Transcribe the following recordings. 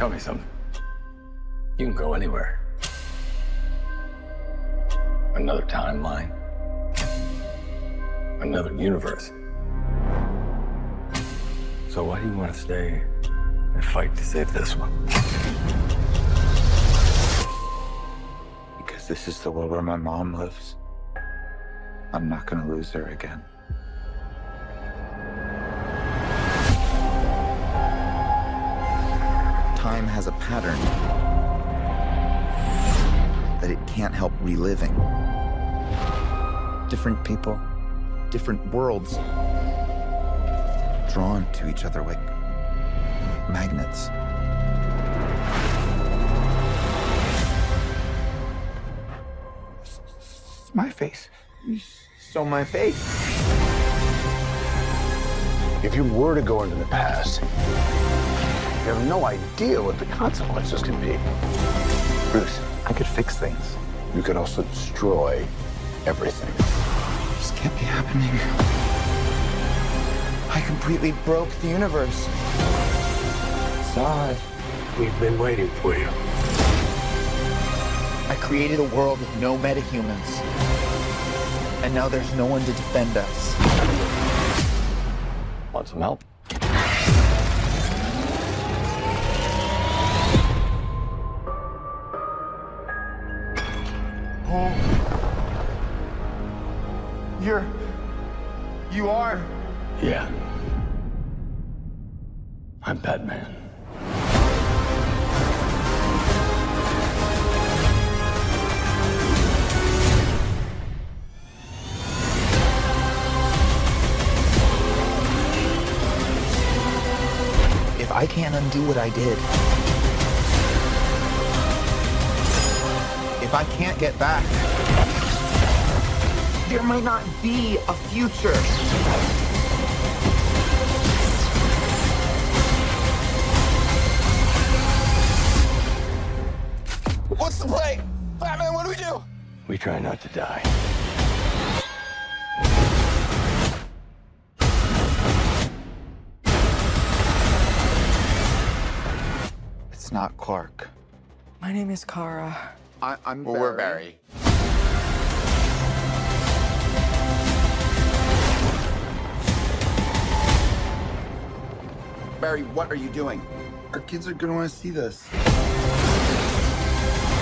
Tell me something. You can go anywhere. Another timeline. Another universe. So why do you want to stay and fight to save this one? Because this is the world where my mom lives. I'm not gonna lose her again. Time has a pattern that it can't help reliving. Different people, different worlds, drawn to each other like magnets. It's my face. You stole my face. If you were to go into the past, you have no idea what the consequences can be. Bruce, I could fix things. You could also destroy everything. This can't be happening. I completely broke the universe. Zod, We've been waiting for you. I created a world with no metahumans. And now there's no one to defend us. Want some help? You're. You are. Yeah. I'm Batman. If I can't undo what I did, if I can't get back, there might not be a future. What's the play? Batman, what do we do? We try not to die. It's not Clark. My name is Kara. I, I'm Well, we're Barry. Barry, what are you doing? Our kids are gonna want to see this.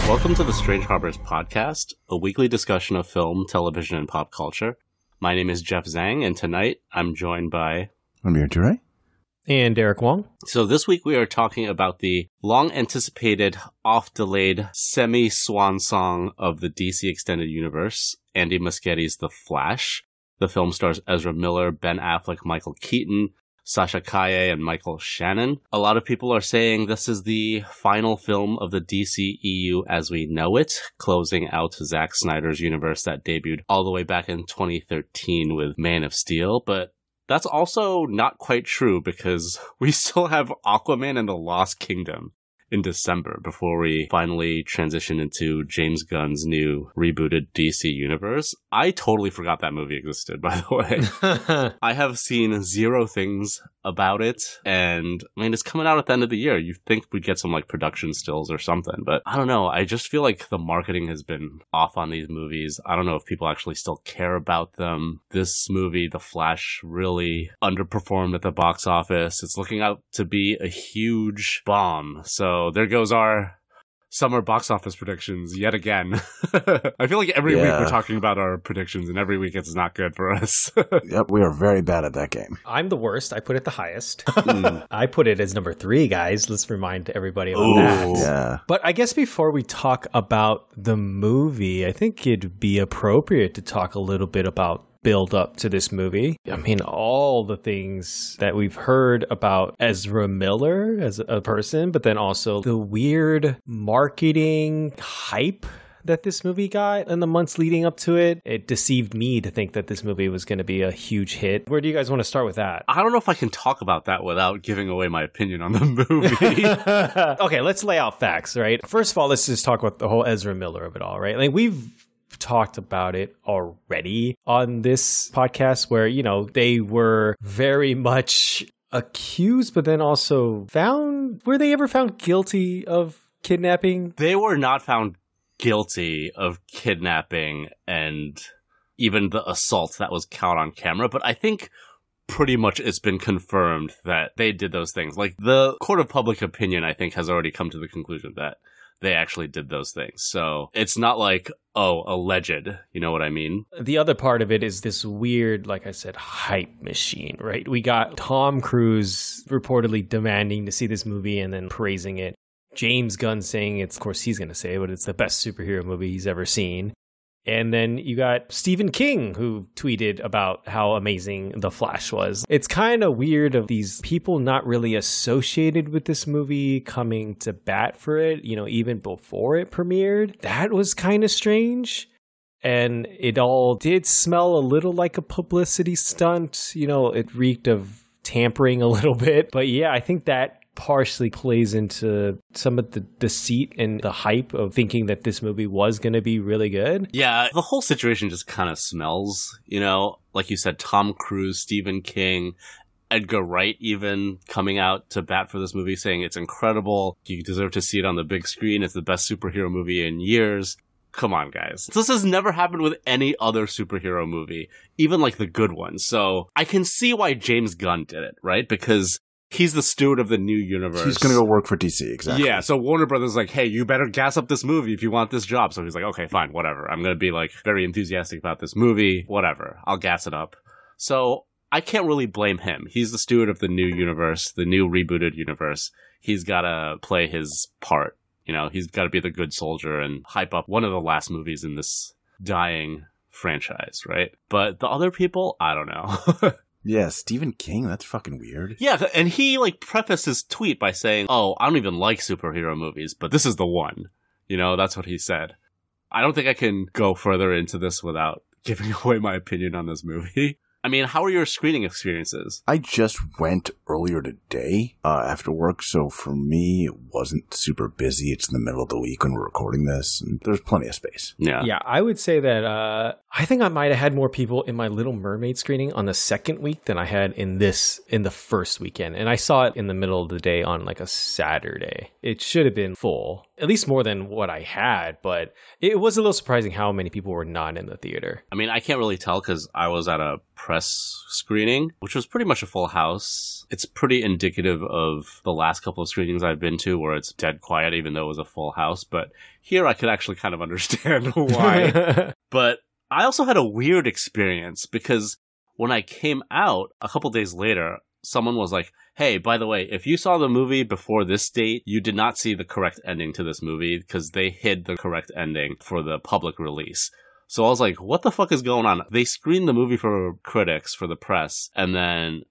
Welcome to the Strange Harbors podcast, a weekly discussion of film, television, and pop culture. My name is Jeff Zhang, and tonight I'm joined by. I'm Amir Duray. And Derek Wong. So, this week we are talking about the long anticipated, off delayed, semi swan song of the DC Extended Universe, Andy Muschietti's The Flash. The film stars Ezra Miller, Ben Affleck, Michael Keaton, Sasha Calle, and Michael Shannon. A lot of people are saying this is the final film of the DCEU as we know it, closing out Zack Snyder's universe that debuted all the way back in 2013 with Man of Steel, but that's also not quite true because we still have Aquaman and the Lost Kingdom in December before we finally transition into James Gunn's new rebooted DC universe. I totally forgot that movie existed, by the way. I have seen zero things about it, and I mean, it's coming out at the end of the year. You'd think we'd get some like production stills or something, but I don't know. I just feel like the marketing has been off on these movies. I don't know if people actually still care about them. This movie, The Flash, really underperformed at the box office. It's looking out to be a huge bomb. So there goes our summer box office predictions yet again. I feel like every week we're talking about our predictions, and every week it's not good for us. Yep, we are very bad at that game. I'm the worst. I put it the highest. Mm. I put it as number three, guys. Let's remind everybody about Ooh. that. Yeah. But I guess before we talk about the movie, I think it'd be appropriate to talk a little bit about build up to this movie. I mean, all the things that we've heard about Ezra Miller as a person, but then also the weird marketing hype that this movie got in the months leading up to it. It deceived me to think that this movie was going to be a huge hit. Where do you guys want to start with that? I don't know if I can talk about that without giving away my opinion on the movie. okay, let's lay out facts, right? First of all, let's just talk about the whole Ezra Miller of it all, right? Like we've talked about it already on this podcast where, you know, they were very much accused, but then also found. Were they ever found guilty of kidnapping? They were not found guilty of kidnapping and even the assault that was caught on camera, but I think pretty much it's been confirmed that they did those things. Like the court of public opinion, I think, has already come to the conclusion that they actually did those things. So it's not like, oh, alleged. You know what I mean? The other part of it is this weird, like I said, hype machine, right? We got Tom Cruise reportedly demanding to see this movie and then praising it. James Gunn saying it's, of course, he's going to say, but it's the best superhero movie he's ever seen. And then you got Stephen King who tweeted about how amazing The Flash was. It's kind of weird of these people not really associated with this movie coming to bat for it, you know, even before it premiered. That was kind of strange. And it all did smell a little like a publicity stunt. You know, it reeked of tampering a little bit. But yeah, I think that partially plays into some of the deceit and the hype of thinking that this movie was going to be really good. Yeah, the whole situation just kind of smells, you know, like you said, Tom Cruise, Stephen King, Edgar Wright even coming out to bat for this movie saying it's incredible. You deserve to see it on the big screen. It's the best superhero movie in years. Come on, guys. This has never happened with any other superhero movie, even like the good ones. So I can see why James Gunn did it, right? Because he's the steward of the new universe. He's going to go work for DC, exactly. Yeah, so Warner Brothers is like, hey, you better gas up this movie if you want this job. So he's like, okay, fine, whatever. I'm going to be like very enthusiastic about this movie, whatever. I'll gas it up. So I can't really blame him. He's the steward of the new universe, the new rebooted universe. He's got to play his part. You know, he's got to be the good soldier and hype up one of the last movies in this dying franchise, right? But the other people, I don't know. Yeah, Stephen King, that's fucking weird. Yeah, and he like prefaced his tweet by saying, "Oh, I don't even like superhero movies, but this is the one." You know, that's what he said. I don't think I can go further into this without giving away my opinion on this movie. I mean, how are your screening experiences? I just went earlier today uh, after work, so for me, it wasn't super busy. It's in the middle of the week when we're recording this, and there's plenty of space. Yeah. Yeah, I would say that uh, I think I might have had more people in my Little Mermaid screening on the second week than I had in this in the first weekend, and I saw it in the middle of the day on like a Saturday. It should have been full, at least more than what I had, but it was a little surprising how many people were not in the theater. I mean, I can't really tell because I was at a press screening, which was pretty much a full house. It's pretty indicative of the last couple of screenings I've been to where it's dead quiet, even though it was a full house. But here I could actually kind of understand why. but I also had a weird experience because when I came out a couple days later, someone was like, Hey, by the way, if you saw the movie before this date, you did not see the correct ending to this movie because they hid the correct ending for the public release. So I was like, what the fuck is going on? They screened the movie for critics, for the press, and then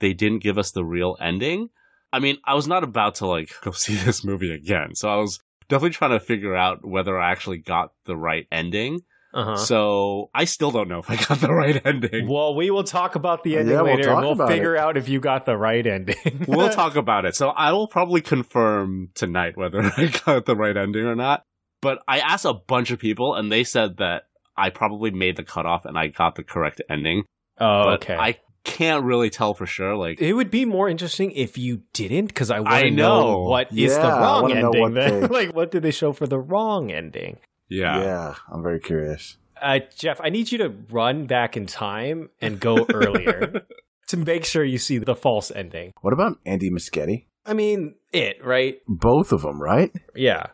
they didn't give us the real ending. I mean, I was not about to like go see this movie again. So I was definitely trying to figure out whether I actually got the right ending. Uh-huh. So I still don't know if I got the right ending. Well, we will talk about the ending Yeah, we'll later, and we'll figure it. out if you got the right ending. we'll talk about it. So I will probably confirm tonight whether I got the right ending or not. But I asked a bunch of people and they said that I probably made the cutoff and I got the correct ending. Oh, but okay. I can't really tell for sure. Like, it would be more interesting if you didn't, because I want to know. know. what is the Yeah, wrong ending. what like, what did they show for the wrong ending? Yeah. Yeah, I'm very curious. Uh, Jeff, I need you to run back in time and go earlier to make sure you see the false ending. What about Andy Muschietti? I mean, it right? Both of them, right? Yeah.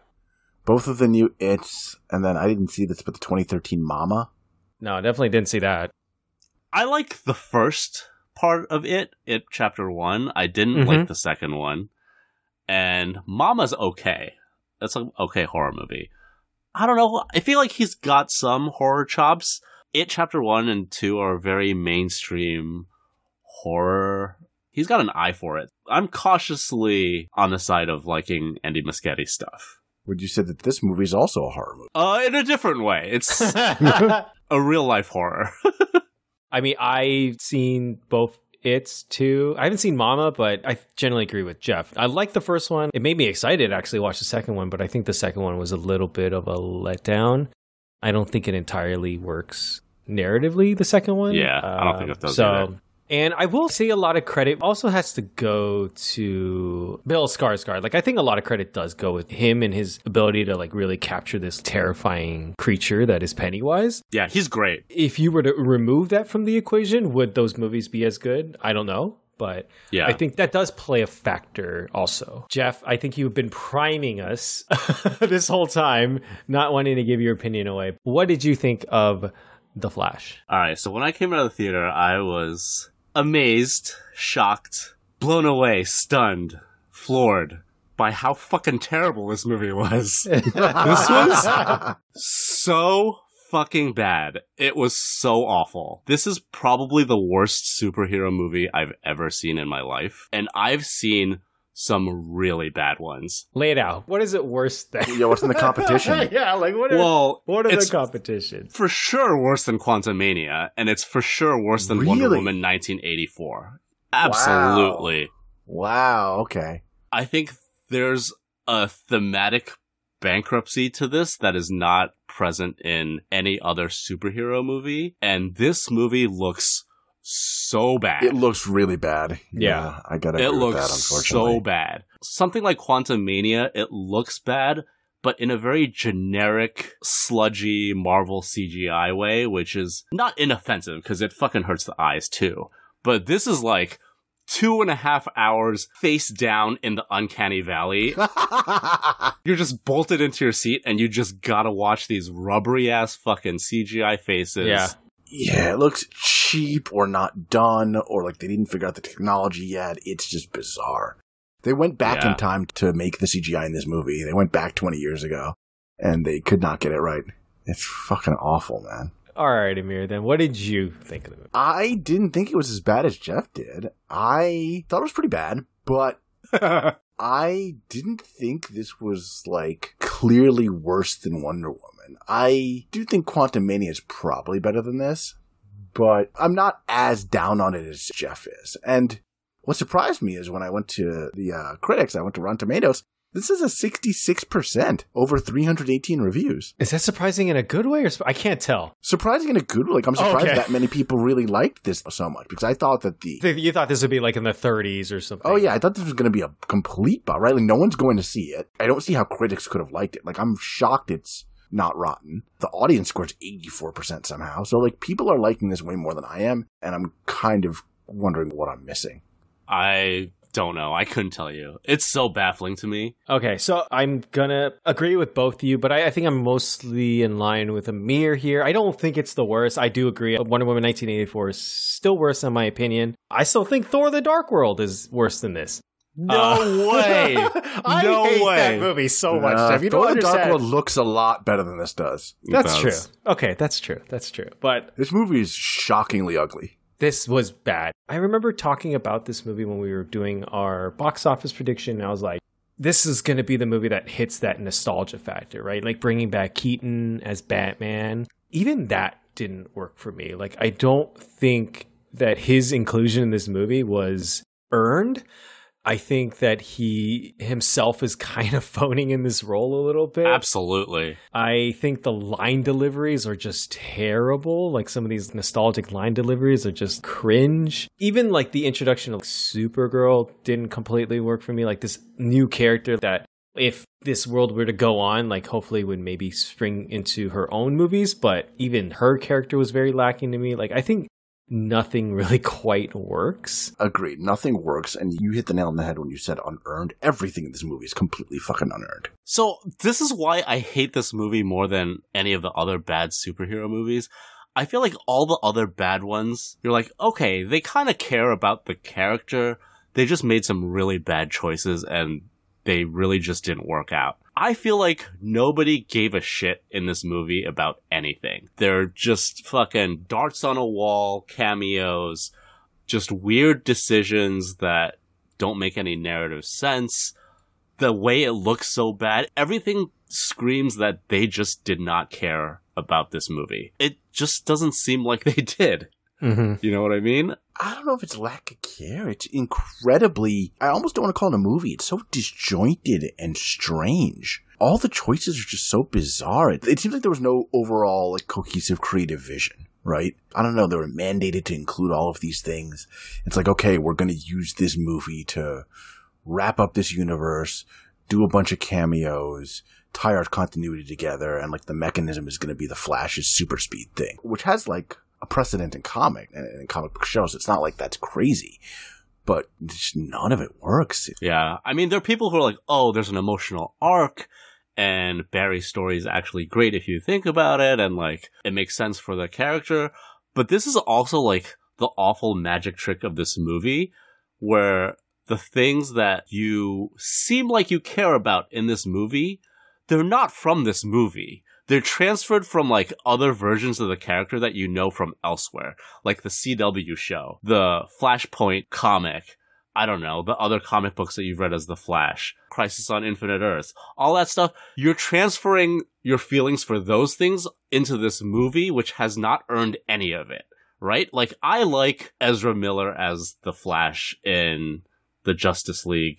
Both of the new It's, and then I didn't see this, but the 2013 Mama. No, I definitely didn't see that. I like the first part of it, it chapter one. I didn't Mhm. like the second one. And Mama's okay. That's an okay horror movie. I don't know. I feel like he's got some horror chops. It chapter one and two are very mainstream horror. He's got an eye for it. I'm cautiously on the side of liking Andy Muschietti stuff. Would you say that this movie is also a horror movie? Uh, in a different way. It's a real life horror. I mean, I've seen both it's too. I haven't seen Mama, but I generally agree with Jeff. I like the first one. It made me excited to actually watch the second one, but I think the second one was a little bit of a letdown. I don't think it entirely works narratively. The second one, Yeah, I don't think it um, does So either. And I will say a lot of credit also has to go to Bill Skarsgård. Like I think a lot of credit does go with him and his ability to like really capture this terrifying creature that is Pennywise. Yeah, he's great. If you were to remove that from the equation, would those movies be as good? I don't know. But Yeah. I think that does play a factor also. Jeff, I think you've been priming us this whole time, not wanting to give your opinion away. What did you think of The Flash? All right, so when I came out of the theater, I was amazed, shocked, blown away, stunned, floored by how fucking terrible this movie was. this was so fucking bad. It was so awful. This is probably the worst superhero movie I've ever seen in my life, and I've seen some really bad ones. Lay it out. What is it worse than? Yeah, what's in the competition? yeah, like what are, Well, what are the it's competitions? for sure worse than Quantumania, and it's for sure worse than Wonder Really? Woman 1984. Absolutely. Wow. Okay. I think there's a thematic bankruptcy to this that is not present in any other superhero movie, and this movie looks so bad. It looks really bad. Yeah. I gotta It agree with looks that, unfortunately. so bad. Something like Quantumania, it looks bad, but in a very generic, sludgy Marvel CGI way, which is not inoffensive because it fucking hurts the eyes too. But this is like two and a half hours face down in the uncanny valley. You're just bolted into your seat and you just gotta watch these rubbery ass fucking CGI faces. Yeah. Yeah, it looks cheap or not done or like they didn't figure out the technology yet. It's just bizarre. They went back Yeah. in time to make the CGI in this movie. They went back 20 years ago and they could not get it right. It's fucking awful, man. All right, Amir. Then what did you think of the movie? I didn't think it was as bad as Jeff did. I thought it was pretty bad, but I didn't think this was like clearly worse than Wonder Woman. I do think Quantumania is probably better than this, but I'm not as down on it as Jeff is. And what surprised me is when I went to the uh, critics, I went to Rotten Tomatoes. This is a 66% over 318 reviews. Is that surprising in a good way, or I can't tell? Surprising in a good way. Like I'm surprised Okay. that many people really liked this so much because I thought that the You thought this would be like in the 30s or something? Oh yeah, I thought this was going to be a complete bomb, right? Like no one's going to see it. I don't see how critics could have liked it. Like I'm shocked it's not rotten. The audience scores 84% somehow. So like people are liking this way more than I am, and I'm kind of wondering what I'm missing. I don't know. I couldn't tell you. It's so baffling to me. Okay, so I'm gonna agree with both of you, but I, I think I'm mostly in line with Amir here. I don't think it's the worst. I do agree. Wonder Woman 1984 is still worse in my opinion. I still think Thor: The Dark World is worse than this. No Uh, way. I No hate way. that movie so much. Uh, Jeff. You Thor don't the Dark. World looks a lot better than this does. That's It true. Okay, that's true. That's true. But This movie is shockingly ugly. this was bad. I remember talking about this movie when we were doing our box office prediction. And I was like, this is going to be the movie that hits that nostalgia factor, right? Like bringing back Keaton as Batman. Even that didn't work for me. Like, I don't think that his inclusion in this movie was earned. I think that he himself is kind of phoning in this role a little bit. Absolutely. I think the line deliveries are just terrible. Like some of these nostalgic line deliveries are just cringe. Even like the introduction of Supergirl didn't completely work for me. Like this new character that if this world were to go on, like hopefully would maybe spring into her own movies, but even her character was very lacking to me. Like I think nothing really quite works. Agreed. Nothing works, and you hit the nail on the head when you said unearned. Everything in this movie is completely fucking unearned. So this is why I hate this movie more than any of the other bad superhero movies. I feel like all the other bad ones, you're like, okay, they kind of care about the character. They just made some really bad choices and they really just didn't work out. I feel like nobody gave a shit in this movie about anything. They're just fucking darts on a wall, cameos, just weird decisions that don't make any narrative sense the way it looks so bad, everything screams that they just did not care about this movie. It just doesn't seem like they did. Mm-hmm. You know what I mean? I don't know if it's lack of care. It's incredibly. I almost don't want to call it a movie. It's so disjointed and strange. All the choices are just so bizarre. It, it seems like there was no overall like cohesive creative vision. right? I don't know. They were mandated to include all of these things. It's like, okay, we're going to use this movie to wrap up this universe, do a bunch of cameos, tie our continuity together, and like the mechanism is going to be the Flash's super speed thing, which has like a precedent in comic and comic book shows. It's not like that's crazy, but none of it works. Yeah. I mean, there are people who are like, oh, there's an emotional arc and Barry's story is actually great if you think about it and like it makes sense for the character. But this is also like the awful magic trick of this movie where the things that you seem like you care about in this movie, they're not from this movie. They're transferred from like other versions of the character that you know from elsewhere, like the CW show, the Flashpoint comic, I don't know, the other comic books that you've read as The Flash, Crisis on Infinite Earth, all that stuff. You're transferring your feelings for those things into this movie, which has not earned any of it, right? Like, I like Ezra Miller as The Flash in the Justice League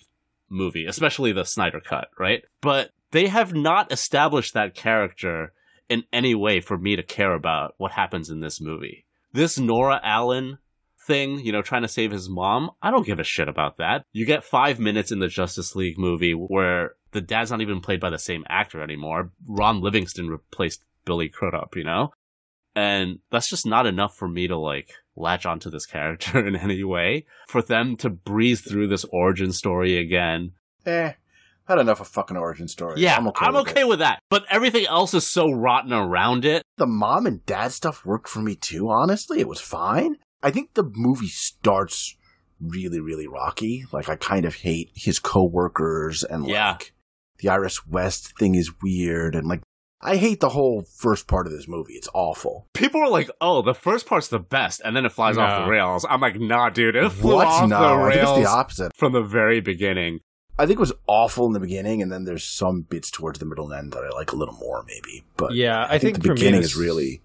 movie, especially the Snyder Cut, right? But they have not established that character in any way for me to care about what happens in this movie. This Nora Allen thing, you know, trying to save his mom, I don't give a shit about that. You get five minutes in the Justice League movie where the dad's not even played by the same actor anymore. Ron Livingston replaced Billy Crudup, you know? And that's just not enough for me to like latch onto this character in any way. For them to breeze through this origin story again. Eh, had enough of fucking origin stories. Yeah, I'm okay, I'm with, okay with that. But everything else is so rotten around it. The mom and dad stuff worked for me too, honestly. It was fine. I think the movie starts really, really rocky. Like, I kind of hate his coworkers and Yeah. like the Iris West thing is weird and like I hate the whole first part of this movie. It's awful. People are like, "Oh, the first part's the best," and then it flies off the rails. I'm like, "Nah, dude, it flew What? off No, the I think rails it's the opposite. from the very beginning." I think it was awful in the beginning, and then there's some bits towards the middle and end that I like a little more, maybe. But Yeah, I, I, think, think, the beginning is really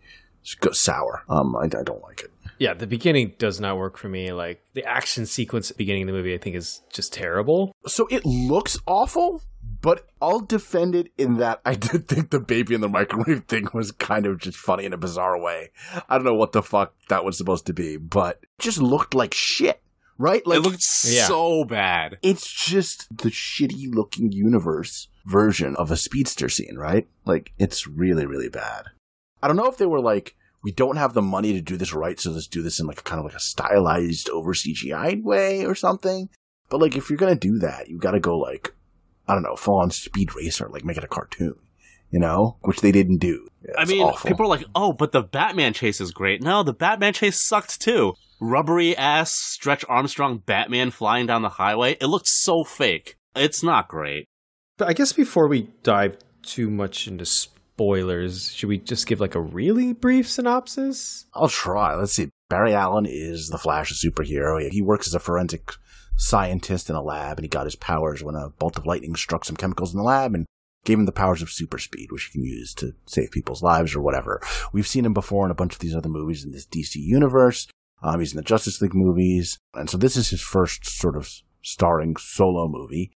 sour. Um, I, I don't like it. Yeah, the beginning does not work for me. Like the action sequence at the beginning of the movie, I think is just terrible. So it looks awful, but I'll defend it in that I did think the baby in the microwave thing was kind of just funny in a bizarre way. I don't know what the fuck that was supposed to be, but it just looked like shit, right? Like it looked Yeah. so bad. it's just the shitty looking universe version of a speedster scene, right? Like it's really, really bad. I don't know if they were like, we don't have the money to do this right, so let's do this in like a kind of like a stylized over CGI way or something. But like if you're gonna do that, you gotta go like, I don't know, full on speed racer, like make it a cartoon. You know? Which they didn't do. Yeah, I mean, awful. people are like, "Oh, but the Batman chase is great." No, the Batman chase sucked too. Rubbery ass Stretch Armstrong Batman flying down the highway. It looked so fake. It's not great. But I guess before we dive too much into spoilers, should we just give like a really brief synopsis? I'll try. Let's see. Barry Allen is the Flash, a superhero. He works as a forensic scientist in a lab, and he got his powers when a bolt of lightning struck some chemicals in the lab and gave him the powers of super speed, which he can use to save people's lives or whatever. We've seen him before in a bunch of these other movies in this DC universe. Um, he's in the Justice League movies, and so this is his first sort of starring solo movie.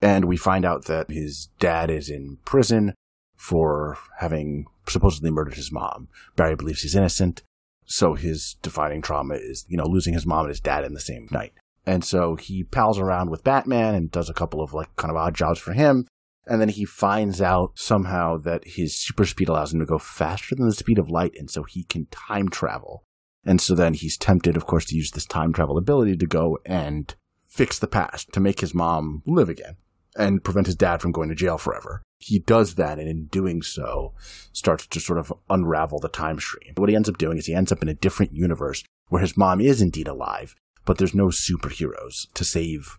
And we find out that his dad is in prison for having supposedly murdered his mom. Barry believes he's innocent. So his defining trauma is, you know, losing his mom and his dad in the same night. And so he pals around with Batman and does a couple of like kind of odd jobs for him. And then he finds out somehow that his super speed allows him to go faster than the speed of light. And so he can time travel. And so then he's tempted, of course, to use this time travel ability to go and fix the past, to make his mom live again and prevent his dad from going to jail forever. He does that, and in doing so, starts to sort of unravel the time stream. What he ends up doing is he ends up in a different universe where his mom is indeed alive, but there's no superheroes to save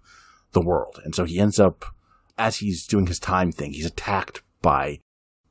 the world. And so he ends up, as he's doing his time thing, he's attacked by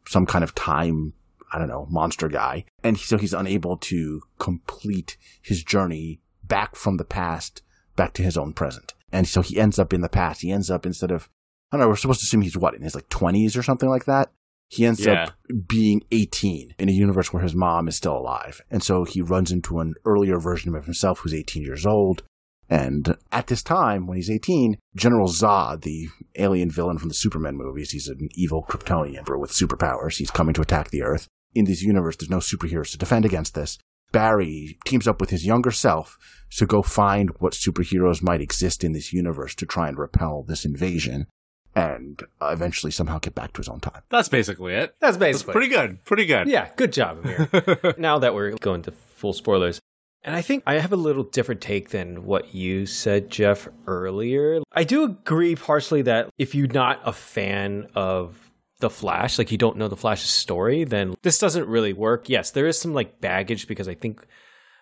some kind of time, I don't know, monster guy. And so he's unable to complete his journey back from the past back to his own present. And so he ends up in the past. He ends up instead of, I don't know, we're supposed to assume he's what, in his like 20s or something like that? He ends Yeah. up being 18 in a universe where his mom is still alive. And so he runs into an earlier version of himself who's 18 years old. And at this time, when he's 18, General Zod, the alien villain from the Superman movies, he's an evil Kryptonian with superpowers. He's coming to attack the Earth. In this universe, there's no superheroes to defend against this. Barry teams up with his younger self to go find what superheroes might exist in this universe to try and repel this invasion and uh, eventually somehow get back to his own time. That's basically it. That's It's basically pretty good. Pretty good. Yeah, good job, Amir. now that we're going to full spoilers. And I think I have a little different take than what you said, Jeff, earlier. I do agree partially that if you're not a fan of The Flash, like you don't know The Flash's story, then this doesn't really work. Yes, there is some like baggage because I think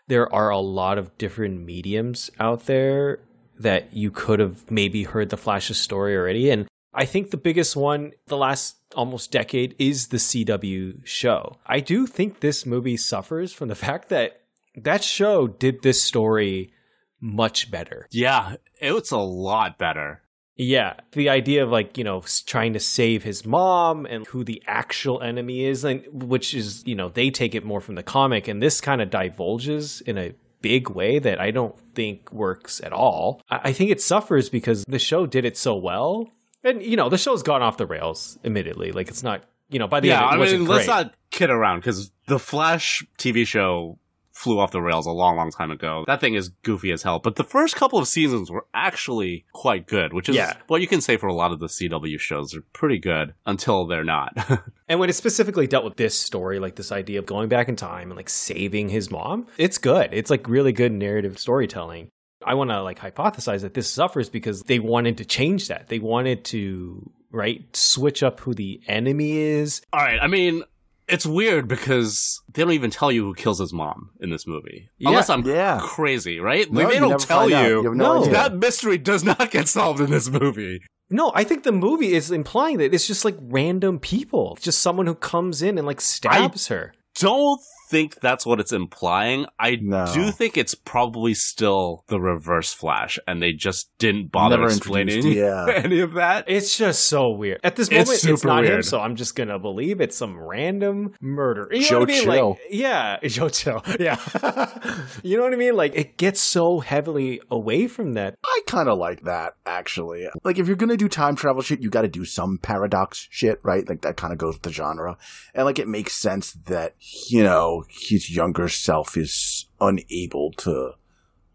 there are a lot of different mediums out there that you could have maybe heard The Flash's story already. And I think the biggest one the last almost decade is the CW show. I do think this movie suffers from the fact that that show did this story much better. Yeah, it's a lot better. Yeah, the idea of like, you know, trying to save his mom and who the actual enemy is and which is, you know, they take it more from the comic and this kind of divulges in a big way that I don't think works at all. I I think it suffers because the show did it so well. And you know, the show's gone off the rails, admittedly. Like it's not, you know, by the yeah, end I mean, great. let's not kid around because the Flash TV show flew off the rails a long, long time ago. That thing is goofy as hell. But the first couple of seasons were actually quite good, which is Yeah. what you can say for a lot of the CW shows. They're pretty good until they're not. And when it specifically dealt with this story, like this idea of going back in time and like saving his mom, it's good. It's like really good narrative storytelling. I want to like hypothesize that this suffers because they wanted to change that. They wanted to, right, switch up who the enemy is. All right, I mean, it's weird because they don't even tell you who kills his mom in this movie. Yeah. Unless I'm Yeah. crazy, right? No, like, they don't tell you. You no No. That mystery does not get solved in this movie. No, I think the movie is implying that it's just like random people, just someone who comes in and like stabs her. Don't think that's what it's implying. I No. do think it's probably still the reverse flash, and they just didn't bother Never explaining yeah. any of that. It's just so weird. At this moment, it's, super not him, so I'm just gonna believe it's some random murder. You know Joe what I mean? Chill. Like, yeah, Joe Chill. Yeah. you know what I mean? Like, it gets so heavily away from that. I kind of like that, actually. Like, if you're gonna do time travel shit, you gotta do some paradox shit, right? Like, that kind of goes with the genre. And, like, it makes sense that, you know, his younger self is unable to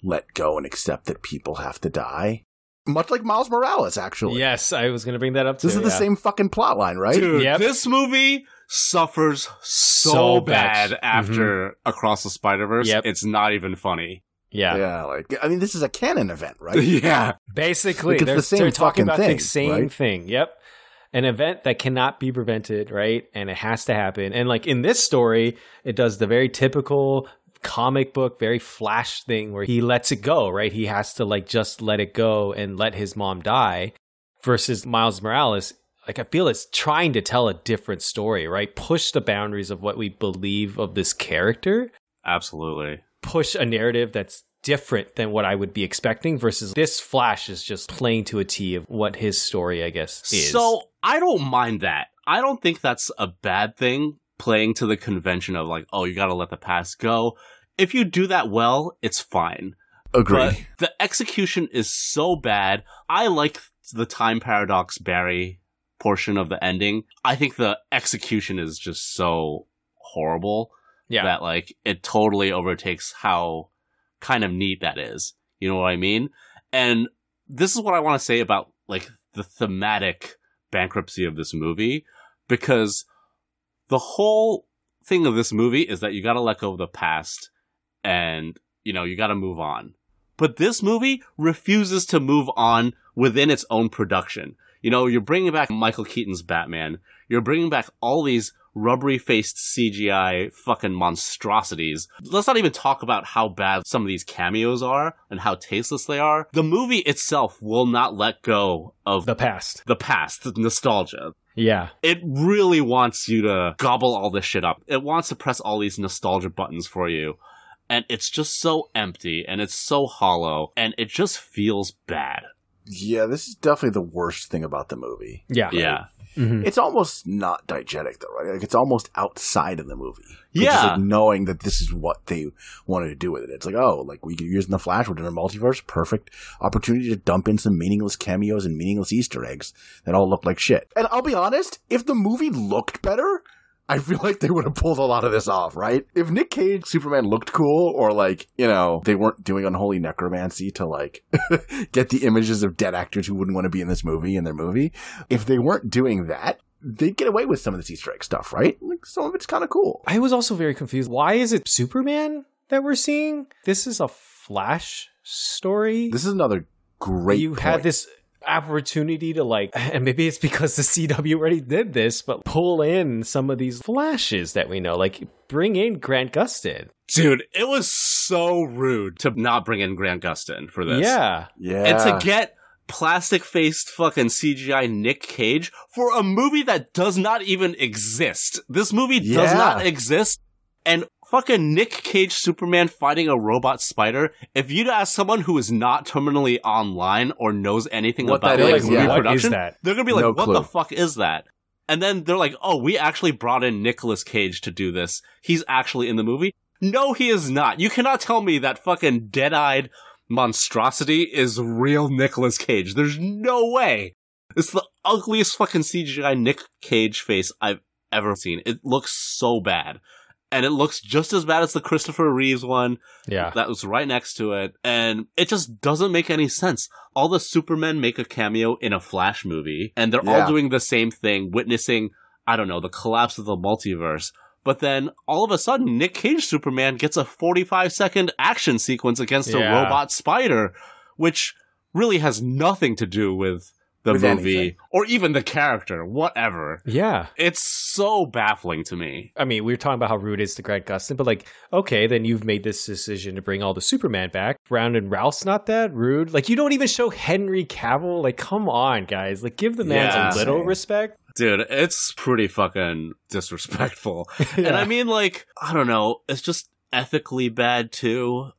let go and accept that people have to die. Much like Miles Morales, actually. Yes, I was gonna bring that up too. This is the yeah. same fucking plot line, right? Dude, Yep. this movie suffers so, So bad bad. Mm-hmm. after Across the Spider-Verse. Yep. It's not even funny. Yeah. Yeah, like, I mean, this is a canon event, right? yeah. Basically, Like, it's they're, the same they're talking fucking about thing, the same right? thing. Yep. An event that cannot be prevented, right? And it has to happen. And like in this story, it does the very typical comic book, very flash thing where he lets it go, right? He has to like just let it go and let his mom die versus Miles Morales. Like I feel it's trying to tell a different story, right? Push the boundaries of what we believe of this character Absolutely. push a narrative that's different than what I would be expecting versus this Flash is just playing to a T of what his story, I guess, is. So I don't mind that. I don't think that's a bad thing playing to the convention of like, oh, you got to let the past go. If you do that well, it's fine. Agree. But the execution is so bad. I like the time paradox Barry portion of the ending. I think the execution is just so horrible yeah, that like it totally overtakes how kind of neat that is. You know what I mean? And this is what I want to say about like the thematic bankruptcy of this movie because the whole thing of this movie is that you got to let go of the past and you know, you got to move on. But this movie refuses to move on within its own production. You know, you're bringing back Michael Keaton's Batman. You're bringing back all these rubbery faced CGI fucking monstrosities. Let's not even talk about how bad some of these cameos are and how tasteless they are. The movie itself will not let go of the past. the past, the nostalgia. Yeah, It really wants you to gobble all this shit up. It wants to press all these nostalgia buttons for you. And it's just so empty and it's so hollow and it just feels bad. Yeah, this is definitely the worst thing about the movie. yeah, Yeah. Mhm. It's almost not diegetic though, right? Like it's almost outside of the movie. Yeah. like, knowing that this is what they wanted to do with it. It's like, oh, like we are using the Flash, we're doing a multiverse, perfect opportunity to dump in some meaningless cameos and meaningless Easter eggs that all look like shit. And I'll be honest, if the movie looked better, I feel like they would have pulled a lot of this off, right? If Nick Cage Superman looked cool, or like, you know, they weren't doing unholy necromancy to like get the images of dead actors who wouldn't want to be in this movie in their movie. If they weren't doing that, they'd get away with some of this Easter egg stuff, right? Like some of it's kind of cool. I was also very confused. Why is it Superman that we're seeing? This is a Flash story. This is another great. you point. had this opportunity to like and maybe it's because the CW already did this but pull in some of these flashes that we know like bring in Grant Gustin. Dude, it was so rude to not bring in Grant Gustin for this. Yeah. yeah, And to get plastic faced fucking CGI Nick Cage for a movie that does not even exist. This movie does not exist. And fucking Nick Cage Superman fighting a robot spider. If you'd ask someone who is not terminally online or knows anything What about that like is, movie yeah. Production, they're gonna be like, No "What clue. the fuck is that?" And then they're like, "Oh, we actually brought in Nicolas Cage to do this. He's actually in the movie." No, he is not. You cannot tell me that fucking dead-eyed monstrosity is real Nicolas Cage. There's no way. It's the ugliest fucking CGI Nick Cage face I've ever seen. It looks so bad. And it looks just as bad as the Christopher Reeves one Yeah. that was right next to it. And it just doesn't make any sense. All the Supermen make a cameo in a Flash movie, and they're Yeah. all doing the same thing, witnessing, I don't know, the collapse of the multiverse. But then all of a sudden, Nick Cage Superman gets a 45 second action sequence against a robot spider, which really has nothing to do with the With movie anything. or even the character, whatever. Yeah. It's so baffling to me. I mean, we were talking about how rude it is to Grant Gustin, but like, okay, then you've made this decision to bring all the Superman back. Brandon Routh's not that rude. Like, you don't even show Henry Cavill. Like, come on, guys. Like, give the man Yeah. a little respect. Dude, it's pretty fucking disrespectful. And I mean, like, I don't know, it's just ethically bad too.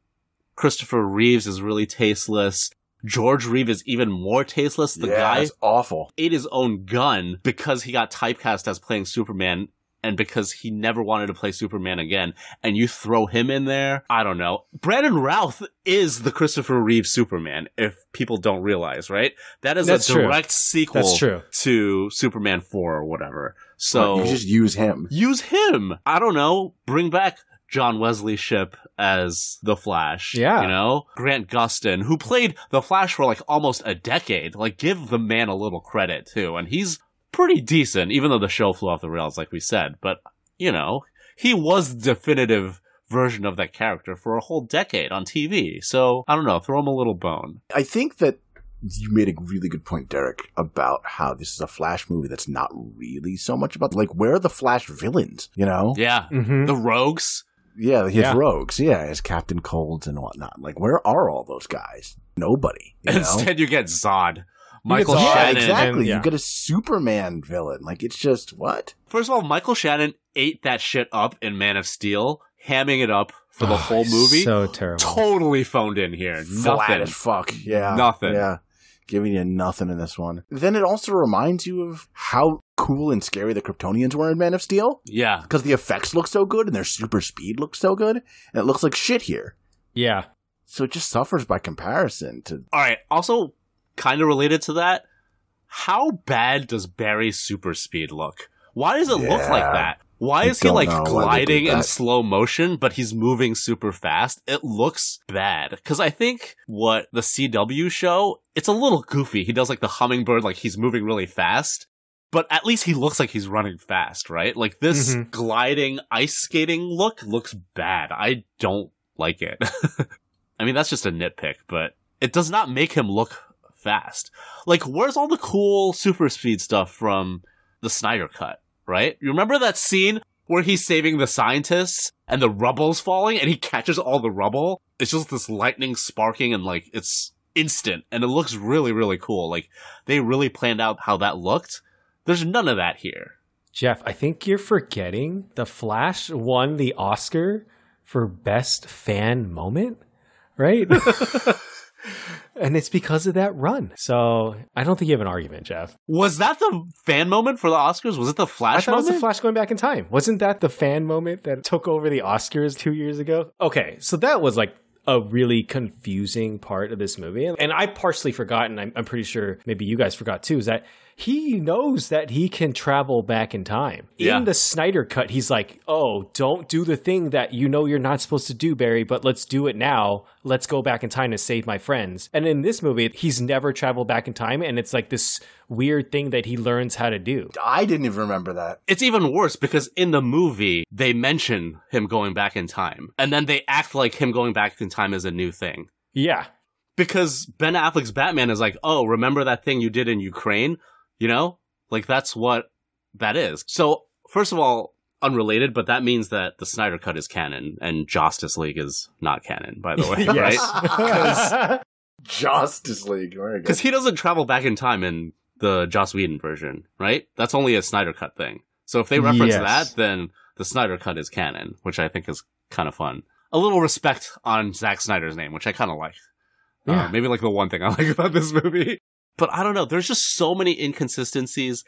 Christopher Reeves is really tasteless. George Reeves is even more tasteless. The yeah, guy it's awful. ate his own gun because he got typecast as playing Superman and because he never wanted to play Superman again. And you throw him in there? I don't know. Brandon Routh is the Christopher Reeve Superman, if people don't realize, right? That is That's a true. direct sequel That's true. to Superman 4 or whatever. So you just use him. use him. I don't know. Bring back John Wesley Shipp as the Flash. Yeah. You know? Grant Gustin, who played the Flash for like almost a decade. Like, give the man a little credit too. And he's pretty decent, even though the show flew off the rails, like we said. But, you know, he was the definitive version of that character for a whole decade on TV. So, I don't know. Throw him a little bone. I think that you made a really good point, Derek, about how this is a Flash movie that's not really so much about like where are the Flash villains? You know? Yeah. Mm-hmm. The rogues. Yeah, his Yeah. rogues. Yeah, his Captain Colds and whatnot. Like, where are all those guys? Nobody. You know? Instead, you get Zod. Michael Zod, yeah, Shannon. exactly. and- yeah. You get a Superman villain. Like, it's just what? First of all, Michael Shannon ate that shit up in Man of Steel, hamming it up for the whole movie. So terrible. totally phoned in here. Flat Nothing. as fuck. Yeah, Nothing. Yeah, giving you nothing in this one. Then it also reminds you of how cool and scary the Kryptonians were in Man of Steel Yeah. because the effects look so good and their super speed looks so good, and it looks like shit here. yeah. So it just suffers by comparison to. All right. Also, kind of related to that, how bad does Barry's super speed look? Why does it look like that? Why I is he like gliding in slow motion, but he's moving super fast? It looks bad. Because I think what the CW show, it's a little goofy. He does like the hummingbird, like he's moving really fast. But at least he looks like he's running fast, right? Like this Mhm. gliding ice skating look looks bad. I don't like it. I mean, that's just a nitpick, but it does not make him look fast. Like, where's all the cool super speed stuff from the Snyder cut, right? You remember that scene where he's saving the scientists and the rubble's falling and he catches all the rubble? It's just this lightning sparking and like it's instant and it looks really, really cool. Like, they really planned out how that looked. There's none of that here. Jeff, I think you're forgetting the Flash won the Oscar for best fan moment, right? and it's because of that run. So I don't think you have an argument, Jeff. Was that the fan moment for the Oscars? Was it the Flash I thought it was the Flash going back in time. Wasn't that the fan moment that took over the Oscars two years ago? Okay, so that was like a really confusing part of this movie. And I partially forgotten, I'm, I'm pretty sure maybe you guys forgot too, is that he knows that he can travel back in time. Yeah. In the Snyder cut, he's like, "Oh, don't do the thing that you know you're not supposed to do, Barry, but let's do it now. Let's go back in time to save my friends." And in this movie, he's never traveled back in time and it's like this weird thing that he learns how to do. I didn't even remember that. It's even worse because in the movie, they mention him going back in time. And then they act like him going back in time is a new thing. Yeah. Because Ben Affleck's Batman is like, oh, remember that thing you did in Ukraine? You know? Like, that's what that is. So, first of all, unrelated, but that means that the Snyder Cut is canon and Justice League is not canon, by the way, right? yes. Justice League. Because he doesn't travel back in time in the Joss Whedon version, right? That's only a Snyder Cut thing. So if they reference Yes. that, then the Snyder Cut is canon, which I think is kind of fun. A little respect on Zack Snyder's name, which I kind of like. Uh, Yeah. maybe like the one thing I like about this movie. But I don't know. There's just so many inconsistencies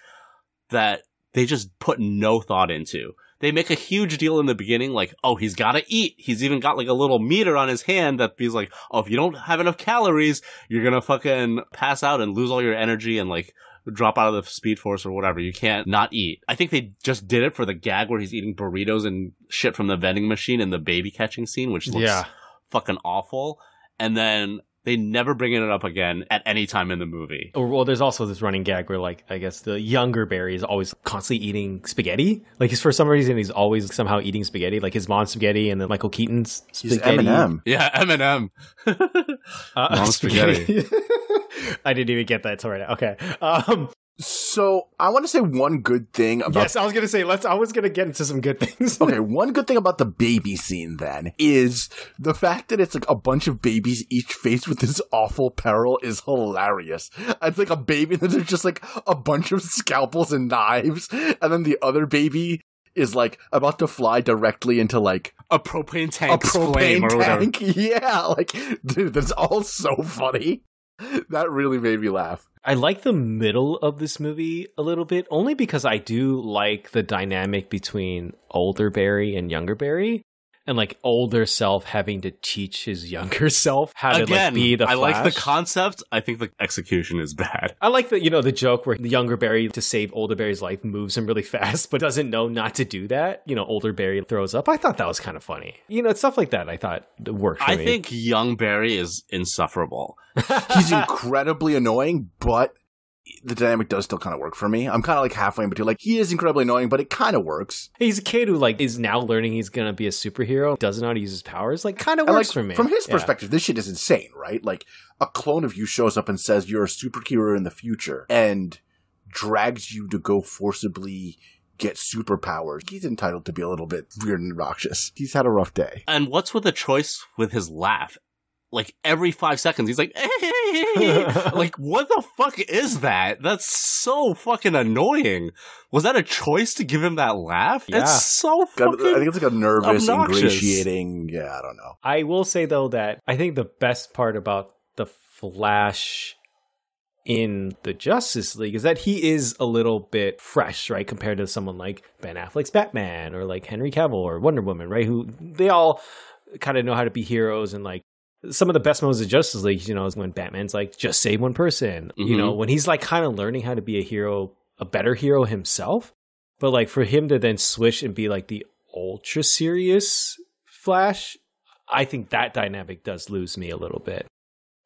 that they just put no thought into. They make a huge deal in the beginning, like, oh, he's got to eat. He's even got like a little meter on his hand that he's like, oh, if you don't have enough calories, you're gonna fucking pass out and lose all your energy and like drop out of the speed force or whatever. You can't not eat. I think they just did it for the gag where he's eating burritos and shit from the vending machine in the baby catching scene, which looks Yeah. fucking awful. And then they never bring it up again at any time in the movie. Or, well, there's also this running gag where, like, I guess the younger Barry is always constantly eating spaghetti. Like, he's for some reason he's always somehow eating spaghetti, like his mom's spaghetti and then Michael Keaton's spaghetti. He's spaghetti. Eminem. Yeah, Eminem. Uh, Mom's spaghetti. I didn't even get that till right now. Okay. Um, So I want to say one good thing about yes, I was gonna say let's. I was gonna get into some good things. Okay, one good thing about the baby scene then is the fact that it's like a bunch of babies each faced with this awful peril is hilarious. It's like a baby and then there's just like a bunch of scalpels and knives, and then the other baby is like about to fly directly into like A propane a tank flame propane tank. Yeah, like dude, that's all so funny. That really made me laugh. I like the middle of this movie a little bit, only because I do like the dynamic between older Barry and younger Barry. And like older self having to teach his younger self how to like be the I like the concept. I think the execution is bad. I like the you know the joke where the younger Barry to save older Barry's life moves him really fast, but doesn't know not to do that. You know, older Barry throws up. I thought that was kind of funny. You know, stuff like that. I thought worked. For I me. think young Barry is insufferable. He's incredibly annoying, but the dynamic does still kind of work for me. I'm kind of like halfway in between. Like he is incredibly annoying, but it kind of works. he's a kid who like is now learning he's gonna be a superhero, doesn't know how to use his powers. Like, kind of works like for me from his Yeah. perspective, this shit is insane, right? Like a clone of you shows up and says you're a superhero in the future and drags you to go forcibly get superpowers. He's entitled to be a little bit weird and obnoxious. He's had a rough day. And what's with the choice with his laugh? Like every five seconds, he's like, hey! like what the fuck is that? That's so fucking annoying. Was that a choice to give him that laugh? Yeah. It's so fucking. I think it's like a nervous, obnoxious. ingratiating. Yeah, I don't know. I will say though that I think the best part about the Flash in the Justice League is that he is a little bit fresh, right, compared to someone like Ben Affleck's Batman or like Henry Cavill or Wonder Woman, right? Who they all kind of know how to be heroes and like some of the best moments of Justice League, you know, is when Batman's like just save one person. You Mhm. know, when he's like kind of learning how to be a hero, a better hero himself. But like for him to then switch and be like the ultra serious Flash, I think that dynamic does lose me a little bit.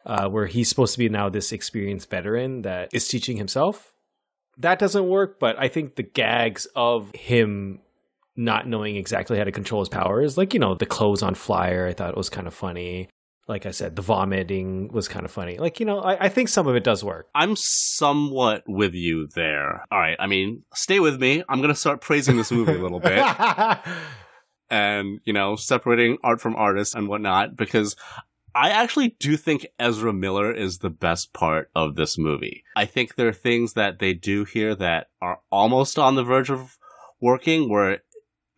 Uh, where he's supposed to be now this experienced veteran that is teaching himself. That doesn't work, but I think the gags of him not knowing exactly how to control his powers, like, you know, the clothes on flyer, I thought it was kind of funny. Like I said, the vomiting was kind of funny. Like, you know, I, I think some of it does work. I'm somewhat with you there. All right, I mean, stay with me. I'm gonna start praising this movie a little bit. and you know separating art from artist and whatnot because I actually do think Ezra Miller is the best part of this movie. I think there are things that they do here that are almost on the verge of working where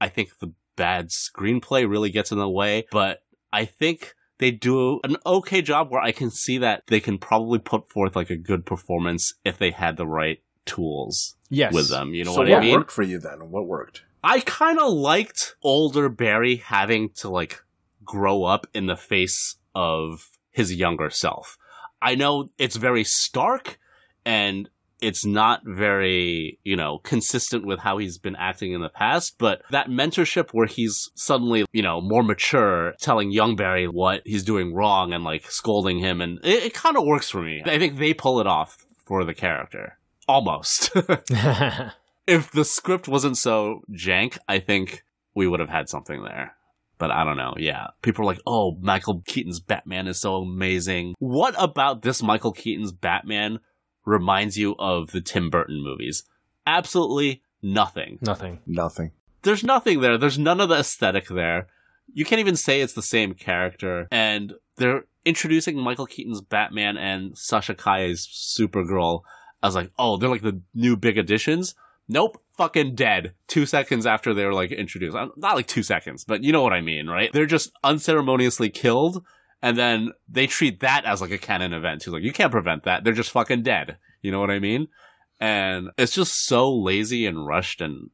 I think the bad screenplay really gets in the way, but I think they do an okay job where I can see that they can probably put forth like a good performance if they had the right tools yes. with them. You know so what what I mean? worked for you then? What worked? I kind of liked older Barry having to like grow up in the face of his younger self. I know it's very stark and it's not very, you know, consistent with how he's been acting in the past, but that mentorship where he's suddenly, you know, more mature, telling young Barry what he's doing wrong and like scolding him and it, it kind of works for me. I think they pull it off for the character. Almost. if the script wasn't so jank, I think we would have had something there. But I don't know. Yeah. People are like, oh, Michael Keaton's Batman is so amazing. What about this Michael Keaton's Batman reminds you of the Tim Burton movies? Absolutely nothing. Nothing. Nothing. There's nothing there. There's none of the aesthetic there. You can't even say it's the same character. And they're introducing Michael Keaton's Batman and Sasha Calle's Supergirl I was like, oh, they're like the new big additions. Nope, fucking dead. Two seconds after they were like introduced. Uh, Not like two seconds, but you know what I mean, right? They're just unceremoniously killed, and then they treat that as like a canon event. He's like, you can't prevent that. They're just fucking dead. You know what I mean? And it's just so lazy and rushed and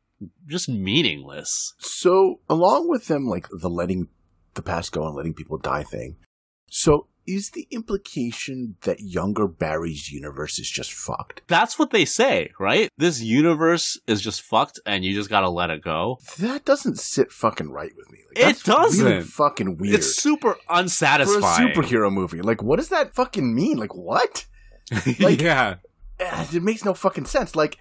just meaningless. So, along with them, like the letting the past go and letting people die thing, so is the implication that younger Barry's universe is just fucked? That's what they say, right? This universe is just fucked and you just gotta let it go. That doesn't sit fucking right with me. Like, It doesn't. Really fucking weird. It's super for a unsatisfying. superhero movie. Like, what does that fucking mean? Like, what? Like- yeah. Eh, It makes no fucking sense. Like,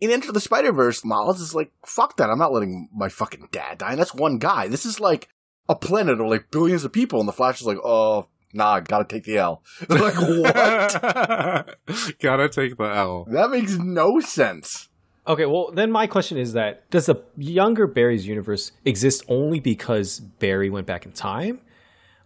in Enter the Spider-Verse, Miles is like, fuck that. I'm not letting my fucking dad die. And that's one guy. This is like a planet or like billions of people, and the Flash is like, oh, nah, gotta take the L. like, what? Gotta take the L. that makes no sense. Okay, well, then my question is that does the younger Barry's universe exist only because Barry went back in time?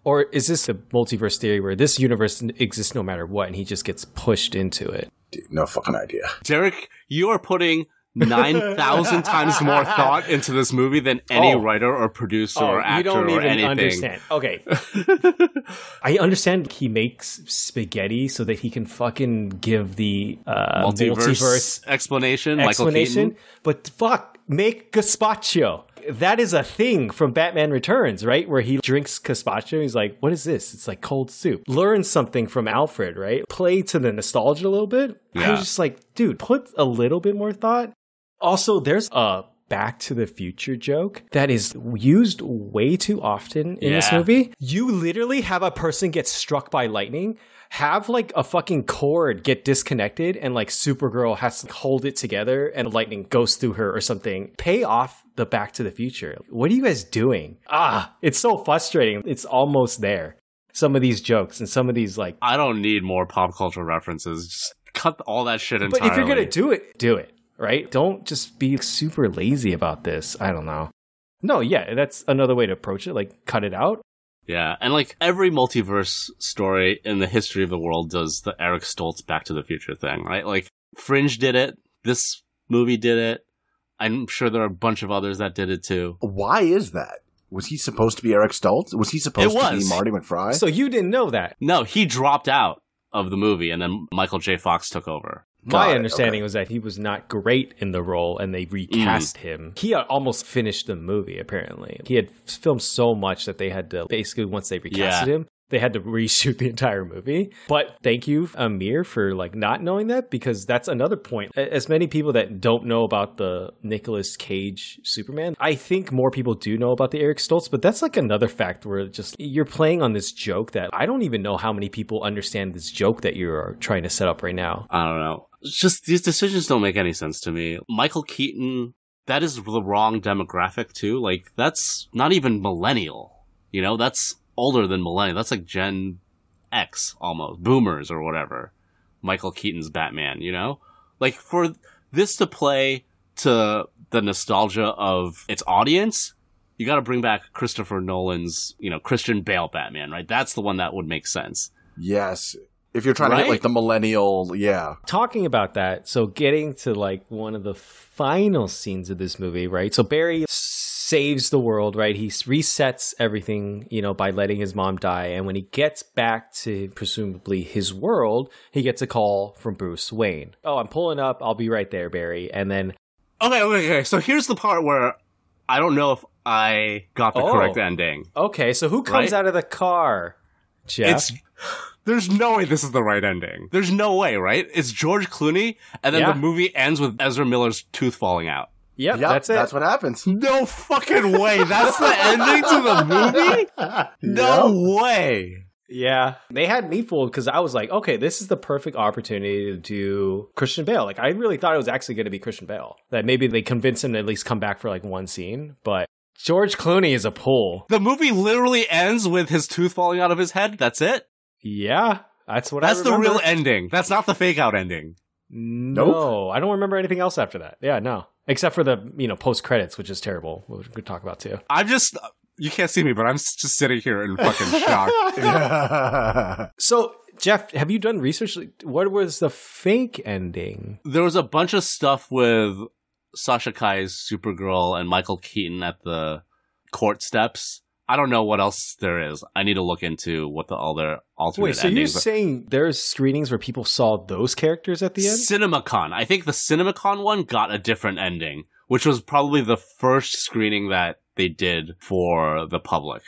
Or is this a multiverse theory where this universe exists no matter what and he just gets pushed into it? Dude, no fucking idea. Derek, you are putting 9,000 times more thought into this movie than any Oh. writer or producer or you actor don't or even anything. understand. Okay. I understand he makes spaghetti so that he can fucking give the uh, Multiverse, multiverse explanation, explanation, but fuck, make gazpacho. That is a thing from Batman Returns, right? Where he drinks gazpacho. He's like, "What is this?" It's like cold soup. Learn something from Alfred, right? Play to the nostalgia a little bit. I Yeah. was just like, dude, put a little bit more thought. Also, there's a Back to the Future joke that is used way too often in this movie. You literally have a person get struck by lightning, have like a fucking cord get disconnected, and like Supergirl has to hold it together and lightning goes through her or something. Pay off the Back to the Future. What are you guys doing? Ah, it's so frustrating. It's almost there. Some of these jokes and some of these like I don't need more pop culture references. Just cut all that shit entirely. But if you're gonna do it, do it, right? Don't just be super lazy about this. I don't know. No, yeah, that's another way to approach it. Like, cut it out. Yeah, and like every multiverse story in the history of the world does the Eric Stoltz Back to the Future thing, right? Like Fringe did it, this movie did it. I'm sure there are a bunch of others that did it too. Why is that? Was he supposed to be Eric Stoltz? Was he supposed It to be was. Marty McFly? So you didn't know that. No, he dropped out of the movie, and then Michael J. Fox took over. Got My it, understanding okay. was that he was not great in the role and they recast Mm. him. He had almost finished the movie, apparently. He had filmed so much that they had to basically, once they recasted Yeah. him, they had to reshoot the entire movie. But thank you, Amir, for like not knowing that because that's another point. As many people that don't know about the Nicolas Cage Superman, I think more people do know about the Eric Stoltz, but that's like another fact where just you're playing on this joke that I don't even know how many people understand this joke that you're trying to set up right now. I don't know. It's just these decisions don't make any sense to me. Michael Keaton, that is the wrong demographic too. Like that's not even millennial. You know, that's older than millennial. That's like Gen X almost, boomers or whatever. Michael Keaton's Batman, you know? Like for this to play to the nostalgia of its audience, you got to bring back Christopher Nolan's, you know, Christian Bale Batman, right? That's the one that would make sense. yes. If you're trying to hit like the millennial, yeah. talking about that, so getting to like one of the final scenes of this movie, right? So Barry saves the world, right? He resets everything, you know, by letting his mom die. And when he gets back to presumably his world, he gets a call from Bruce Wayne. Oh, I'm pulling up. I'll be right there, Barry. And then, Okay, okay, okay. So here's the part where I don't know if I got the Oh. correct ending. okay, so who comes Right? out of the car? Jeff. It's There's no way this is the right ending. There's no way, right? It's George Clooney, and then Yeah. the movie ends with Ezra Miller's tooth falling out. Yep, Yep, that's it. That's what happens. No fucking way. That's the ending to the movie? No way. Yeah, they had me fooled because I was like, okay, this is the perfect opportunity to do Christian Bale. Like, I really thought it was actually going to be Christian Bale. That maybe they convince him to at least come back for like one scene. But George Clooney is a pull. The movie literally ends with his tooth falling out of his head. That's it. Yeah, that's what That's I the real ending. That's not the fake out ending. No, I don't remember anything else after that. Yeah, no, except for the you know post credits, which is terrible. Which we could talk about too. I'm just, you can't see me, but I'm just sitting here in fucking shock. So, Jeff, have you done research? What was the fake ending? there was a bunch of stuff with Sasha Calle's Supergirl and Michael Keaton at the court steps. I don't know what else there is. I need to look into what the other alternate Wait, so you're endings. are. saying there's screenings where people saw those characters at the end? CinemaCon. I think the CinemaCon one got a different ending, which was probably the first screening that they did for the public.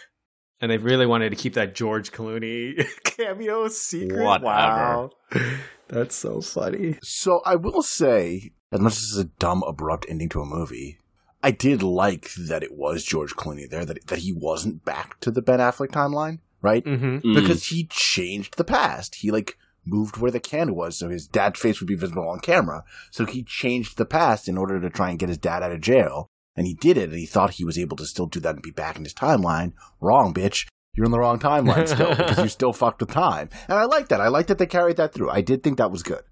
And they really wanted to keep that George Clooney cameo secret. Whatever. Wow. That's so funny. So I will say, unless this is a dumb, abrupt ending to a movie, I did like that it was George Clooney there, that that he wasn't back to the Ben Affleck timeline, right? Mm-hmm. Mm. Because he changed the past. He like moved where the can was, so his dad's face would be visible on camera. So he changed the past in order to try and get his dad out of jail. And he did it, and he thought he was able to still do that and be back in his timeline. Wrong, bitch. You're in the wrong timeline still because you still fucked with time. And I like that. I like that they carried that through. I did think that was good.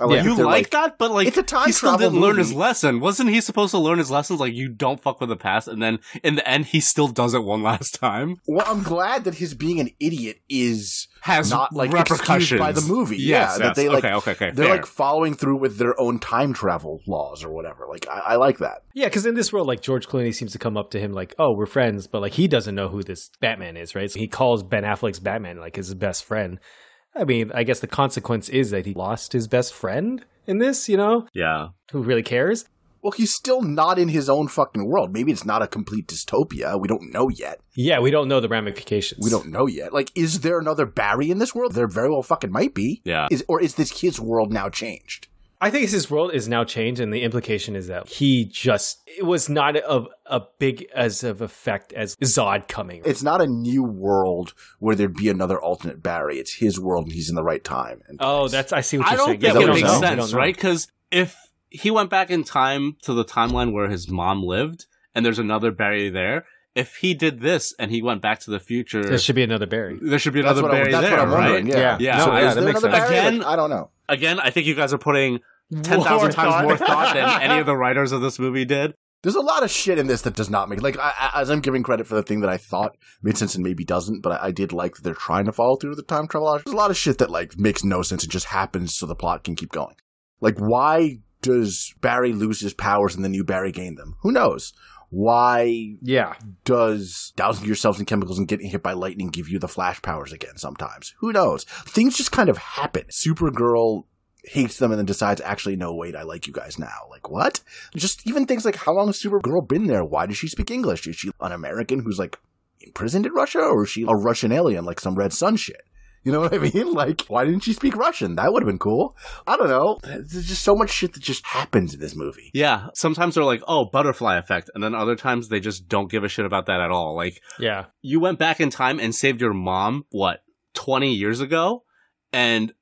I Yeah. you they're like, that, but like it's a time he still travel didn't learn his lesson. Wasn't he supposed to learn his lessons? Like you don't fuck with the past, and then in the end, he still does it one last time. Well, I'm glad that his being an idiot is Has not like repercussions by the movie. Yes, yeah, that they like okay, okay, okay. they're fair. like following through with their own time travel laws or whatever. Like I, I like that. Yeah, because in this world, like George Clooney seems to come up to him like, "Oh, we're friends," but like he doesn't know who this Batman is, right? So he calls Ben Affleck's Batman like his best friend. I mean, I guess the consequence is that he lost his best friend in this. You know, yeah. who really cares? Well, he's still not in his own fucking world. Maybe it's not a complete dystopia. We don't know yet. Yeah, we don't know the ramifications. We don't know yet. Like, is there another Barry in this world? There very well fucking might be. Yeah. Is or is this his world now changed? I think his world is now changed, and the implication is that he just it was not a, a big as of effect as Zod coming. It's not a new world where there'd be another alternate Barry. It's his world, and he's in the right time. And oh, that's I see what I you're don't saying. think it don't makes know. We sense, don't right? Because if he went back in time to the timeline where his mom lived, and there's another Barry there, if he did this and he went back to the future, There should be another Barry. there should be That's another what, I, Barry that's there, what I'm right? wondering. Yeah. Yeah. No, So yeah, is that there another. Barry? Again- Like, I don't know. Again, I think you guys are putting ten More thousand times thought. more thought than any of the writers of this movie did. There's a lot of shit in this that does not make like I, I, as I'm giving credit for the thing that I thought made sense and maybe doesn't, but I, I did like that they're trying to follow through with the time travel. logic. There's a lot of shit that like makes no sense. It just happens so the plot can keep going. Like why does Barry lose his powers and then new Barry gain them? Who knows? Why Yeah, does dousing yourselves in chemicals and getting hit by lightning give you the flash powers again sometimes? Who knows? Things just kind of happen. Supergirl hates them and then decides, actually, no, wait, I like you guys now. Like, what? Just even things like, how long has Supergirl been there? Why does she speak English? Is she an American who's like imprisoned in Russia or is she a Russian alien like some Red Sun shit? You know what I mean? Like, why didn't she speak Russian? That would have been cool. I don't know. There's just so much shit that just happens in this movie. Yeah, sometimes they're like, "Oh, butterfly effect," and then other times they just don't give a shit about that at all. Like, yeah. you went back in time and saved your mom, what, 20 years ago? And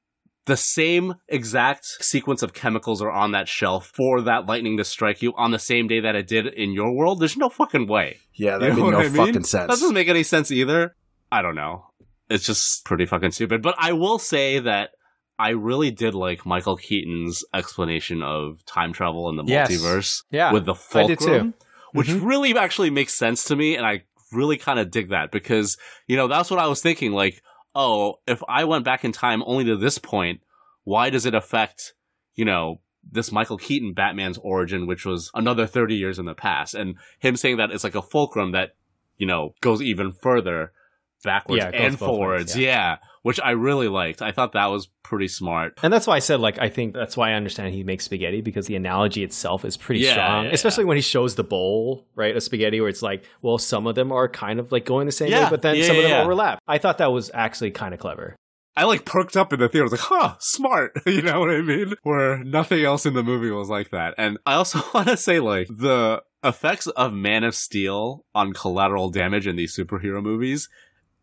the same exact sequence of chemicals are on that shelf for that lightning to strike you on the same day that it did in your world. There's no fucking way. Yeah, that You know made no I mean? fucking sense. That doesn't make any sense either. I don't know. It's just pretty fucking stupid. But I will say that I really did like Michael Keaton's explanation of time travel in the Yes. multiverse Yeah, with the I did too. fulcrum, which Mhm. really actually makes sense to me, and I really kind of dig that because you know that's what I was thinking. Like, oh, if I went back in time only to this point, why does it affect you know this Michael Keaton Batman's origin, which was another thirty years in the past, and him saying that it's like a fulcrum that you know goes even further backwards Yeah, and both ways, forwards. yeah. yeah, which I really liked. I thought that was pretty smart. And that's why I said, like, I think that's why I understand he makes spaghetti because the analogy itself is pretty Yeah, strong, yeah, especially when he shows the bowl, right, of spaghetti, where it's like, well, some of them are kind of like going the same way, but then yeah, some of them yeah, yeah. overlap. I thought that was actually kind of clever. I like perked up in the theater. I was like, huh, smart. you know what I mean? Where nothing else in the movie was like that. And I also want to say, like, the effects of Man of Steel on collateral damage in these superhero movies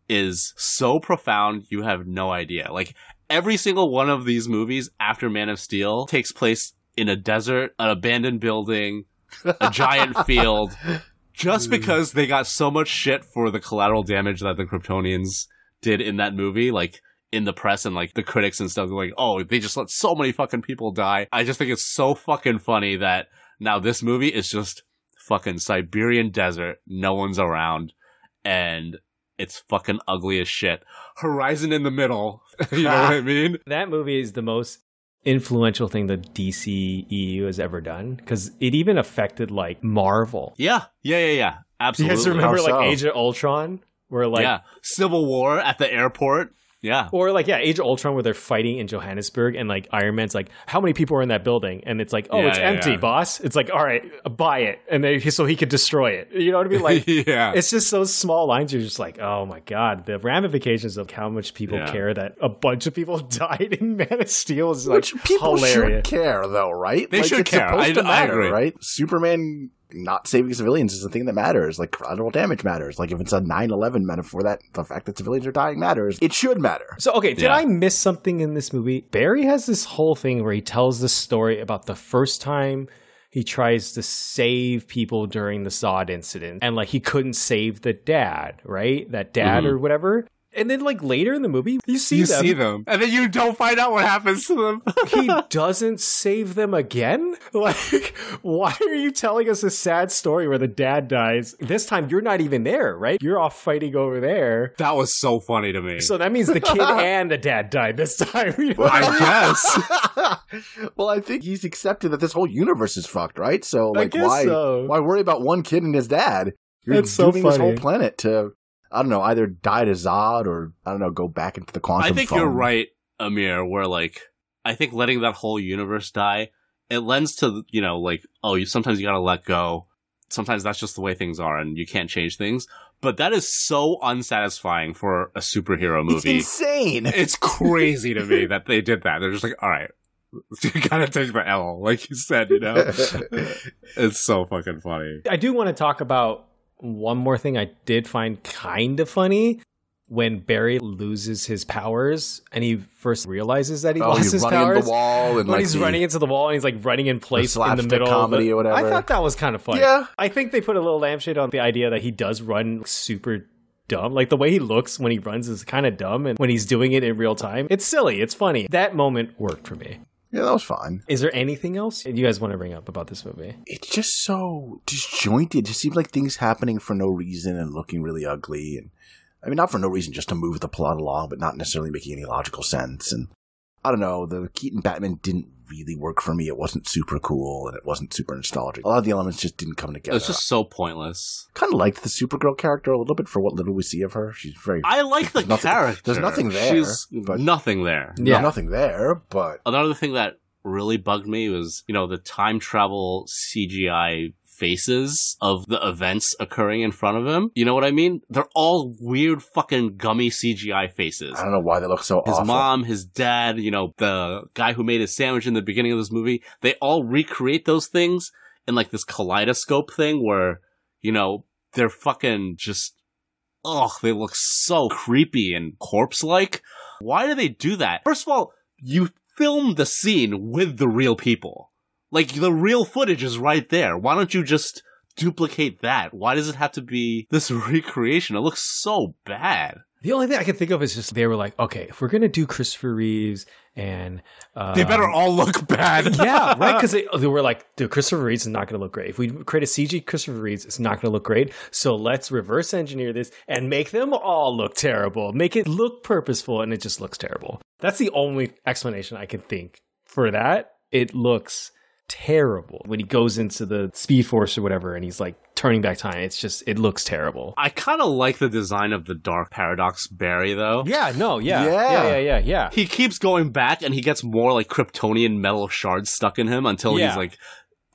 is so profound, you have no idea. Like, every single one of these movies after Man of Steel takes place in a desert, an abandoned building, a giant field, just hmm. because they got so much shit for the collateral damage that the Kryptonians did in that movie. Like, in the press and like the critics and stuff, like, oh, they just let so many fucking people die. I just think it's so fucking funny that now this movie is just fucking Siberian desert, no one's around, and it's fucking ugly as shit. Horizon in the middle, you know what I mean? That movie is the most influential thing the DCEU has ever done because it even affected like Marvel. Yeah, yeah, yeah, yeah. Do you Absolutely. guys remember How like so? Age of Ultron? Where like yeah, Civil War at the airport. Yeah, Or like yeah, Age of Ultron where they're fighting in Johannesburg and like Iron Man's like, how many people are in that building? And it's like, oh, Yeah, it's yeah, empty, yeah. boss. It's like, all right, buy it, and then so he could destroy it. You know what I mean? Like, yeah. it's just those small lines. You're just like, oh my god, the ramifications of how much people Yeah. care that a bunch of people died in Man of Steel is like Which people hilarious. should care, though, right? They like, should it's care. Supposed I- to I agree. right? Superman not saving civilians is the thing that matters. Like collateral damage matters. Like if it's a 9-11 metaphor, that the fact that civilians are dying matters. It should matter. So okay, did Yeah. I miss something in this movie? Barry has this whole thing where he tells the story about the first time he tries to save people during the Zod incident, and like he couldn't save the dad, right? That dad Mhm. or whatever. And then like later in the movie, you see them. you them. see them, and then you don't find out what happens to them. he doesn't save them again? Like, why are you telling us a sad story where the dad dies? This time you're not even there, right? You're off fighting over there. that was so funny to me. So that means the kid and the dad died this time. I guess. well, I think he's accepted that this whole universe is fucked, right? So, like, why so. why worry about one kid and his dad? You're That's so dooming this whole planet to, I don't know, either die to Zod or I don't know, go back into the quantum. I think foam. you're right, Amir. Where like, I think letting that whole universe die, it lends to you know, like, oh, you sometimes you gotta let go. Sometimes that's just the way things are, and you can't change things. But that is so unsatisfying for a superhero movie. It's insane. It's crazy to me that they did that. They're just like, all right, you gotta take the L, like you said. You know, it's so fucking funny. I do want to talk about one more thing I did find kind of funny when Barry loses his powers and he first realizes that he oh, lost he's his running powers. in the wall and when like he's the- running into the wall and he's like running in place in the middle comedy of the, or whatever. I thought that was kind of funny. Yeah. I think they put a little lampshade on the idea that he does run super dumb. Like the way he looks when he runs is kind of dumb and when he's doing it in real time, it's silly, it's funny. That moment worked for me. Yeah, that was fine. Is there anything else you guys want to bring up about this movie? It's just so disjointed. It just seems like things happening for no reason and looking really ugly. And I mean, not for no reason, just to move the plot along, but not necessarily making any logical sense. And I don't know, the Keaton Batman didn't really work for me. It wasn't super cool and it wasn't super nostalgic. A lot of the elements just didn't come together. It's just so pointless. kind of liked the Supergirl character a little bit for what little we see of her. She's very I like the nothing- character. there's nothing there, She's but- nothing there. there's Yeah. nothing there, but Another thing that really bugged me was, you know, the time travel CGI faces of the events occurring in front of him. You know what I mean? They're all weird fucking gummy CGI faces. I don't know why they look so His awful. mom, his dad, you know, the guy who made his sandwich in the beginning of this movie, they all recreate those things in like this kaleidoscope thing where, you know, they're fucking just, ugh, they look so creepy and corpse like. Why do they do that? First of all, you filmed the scene with the real people. Like, the real footage is right there. Why don't you just duplicate that? Why does it have to be this recreation? It looks so bad. The only thing I can think of is just they were like, okay, if we're gonna do Christopher Reeves and uh, They better all look bad. yeah, right. Because they, they were like, dude, Christopher Reeves is not going to look great. If we create a CG Christopher Reeves, it's not going to look great. So let's reverse engineer this and make them all look terrible. Make it look purposeful, and it just looks terrible. That's the only explanation I can think for that. It looks terrible when he goes into the Speed Force or whatever, and he's like turning back time. It's just it looks terrible. I kind of like the design of the Dark Paradox Barry, though. Yeah, no, yeah, Yeah. yeah, yeah, yeah, yeah. He keeps going back and he gets more like Kryptonian metal shards stuck in him until Yeah. he's like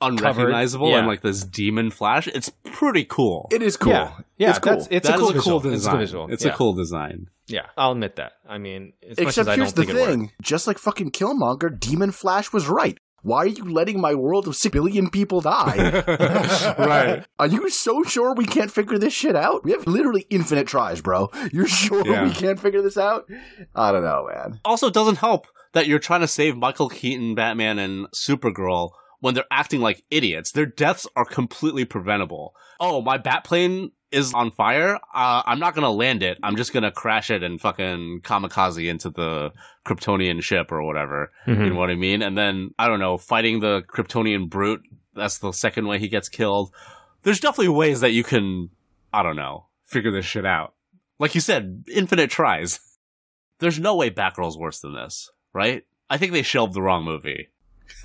unrecognizable yeah. and like this demon flash. It's pretty cool. It is cool. Yeah, yeah, it's cool. it's That a is cool a cool visual. It's a cool visual. It's Yeah. a cool design. Yeah, I'll admit that. I mean, as much Except as I here's don't the think thing: just like fucking Killmonger, Demon Flash was right. Why are you letting my world of six billion people die? Right. Are you so sure we can't figure this shit out? We have literally infinite tries, bro. You're sure Yeah. we can't figure this out? I don't know, man. Also, it doesn't help that you're trying to save Michael Keaton, Batman, and Supergirl when they're acting like idiots. Their deaths are completely preventable. Oh, my bat plane is on fire. Uh, I'm not gonna land it. I'm just gonna crash it and fucking kamikaze into the Kryptonian ship or whatever. You Mhm. know what I mean? And then I don't know, fighting the Kryptonian brute. That's the second way he gets killed. There's definitely ways that you can, I don't know, figure this shit out. Like you said, infinite tries. There's no way Batgirl's worse than this, right? I think they shelved the wrong movie.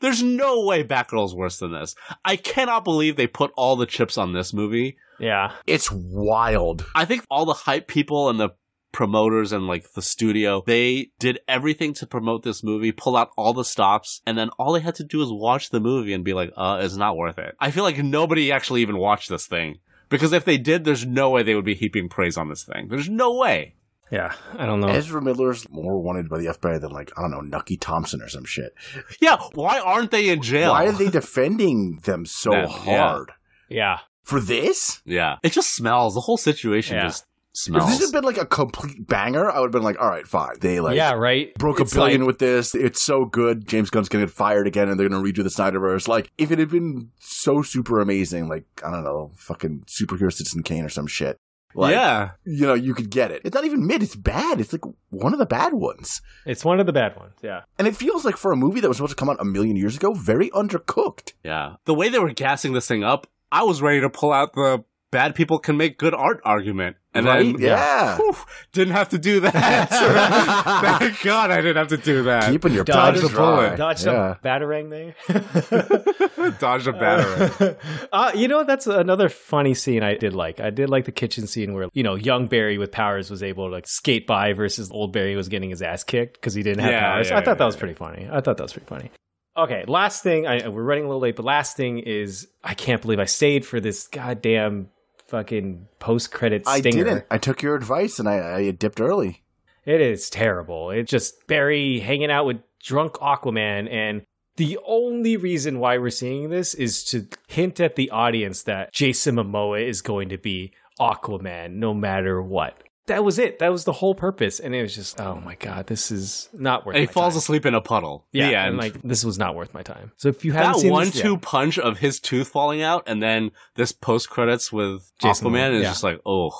There's no way Batgirl's worse than this. I cannot believe they put all the chips on this movie. Yeah, it's wild. I think all the hype people and the promoters and like the studio, they did everything to promote this movie, pull out all the stops, and then all they had to do is watch the movie and be like, uh, it's not worth it. I feel like nobody actually even watched this thing. Because if they did, there's no way they would be heaping praise on this thing. There's no way. Yeah. I don't know. Ezra Miller's more wanted by the FBI than like I don't know Nucky Thompson or some shit. Yeah, why aren't they in jail? Why are they defending them so That- hard yeah, for this? Yeah. It just smells. The whole situation Yeah. just smells. If smells. this had been like a complete banger, I would have been like, all right, fine. They like yeah, right. broke a It's billion like- with this. It's so good. James Gunn's gonna get fired again, and they're gonna redo the Snyderverse. Like, if it had been so super amazing, like I don't know, fucking superhero Citizen Kane or some shit. Like, yeah. you know, you could get it. It's not even mid. It's bad. It's like one of the bad ones. It's one of the bad ones. Yeah. And it feels like for a movie that was supposed to come out a million years ago, very undercooked. Yeah. The way they were gassing this thing up, I was ready to pull out the bad people can make good art argument. And right? then, yeah. whew, didn't have to do that. Thank God I didn't have to do that. Keeping your Dodge powder dry. bullet. Dodge yeah. some batarang there. Dodge a batarang. uh, you know, that's another funny scene I did like. I did like the kitchen scene where, you know, young Barry with powers was able to like skate by versus old Barry was getting his ass kicked because he didn't have Yeah, powers. yeah, I thought yeah, that was yeah. pretty funny. I thought that was pretty funny. Okay, last thing. I, we're running a little late, but last thing is I can't believe I stayed for this goddamn fucking post credit stinger. I didn't. I took your advice and I, I dipped early. It is terrible. It's just Barry hanging out with drunk Aquaman and the only reason why we're seeing this is to hint at the audience that Jason Momoa is going to be Aquaman no matter what. That was it. That was the whole purpose. And it was just, oh my God, this is not worth And he my falls time. asleep in a puddle. Yeah, the and like this was not worth my time. So if you haven't that one-two yeah. punch of his tooth falling out and then this post credits with Jason Aquaman Momoa, is yeah. just like, oh,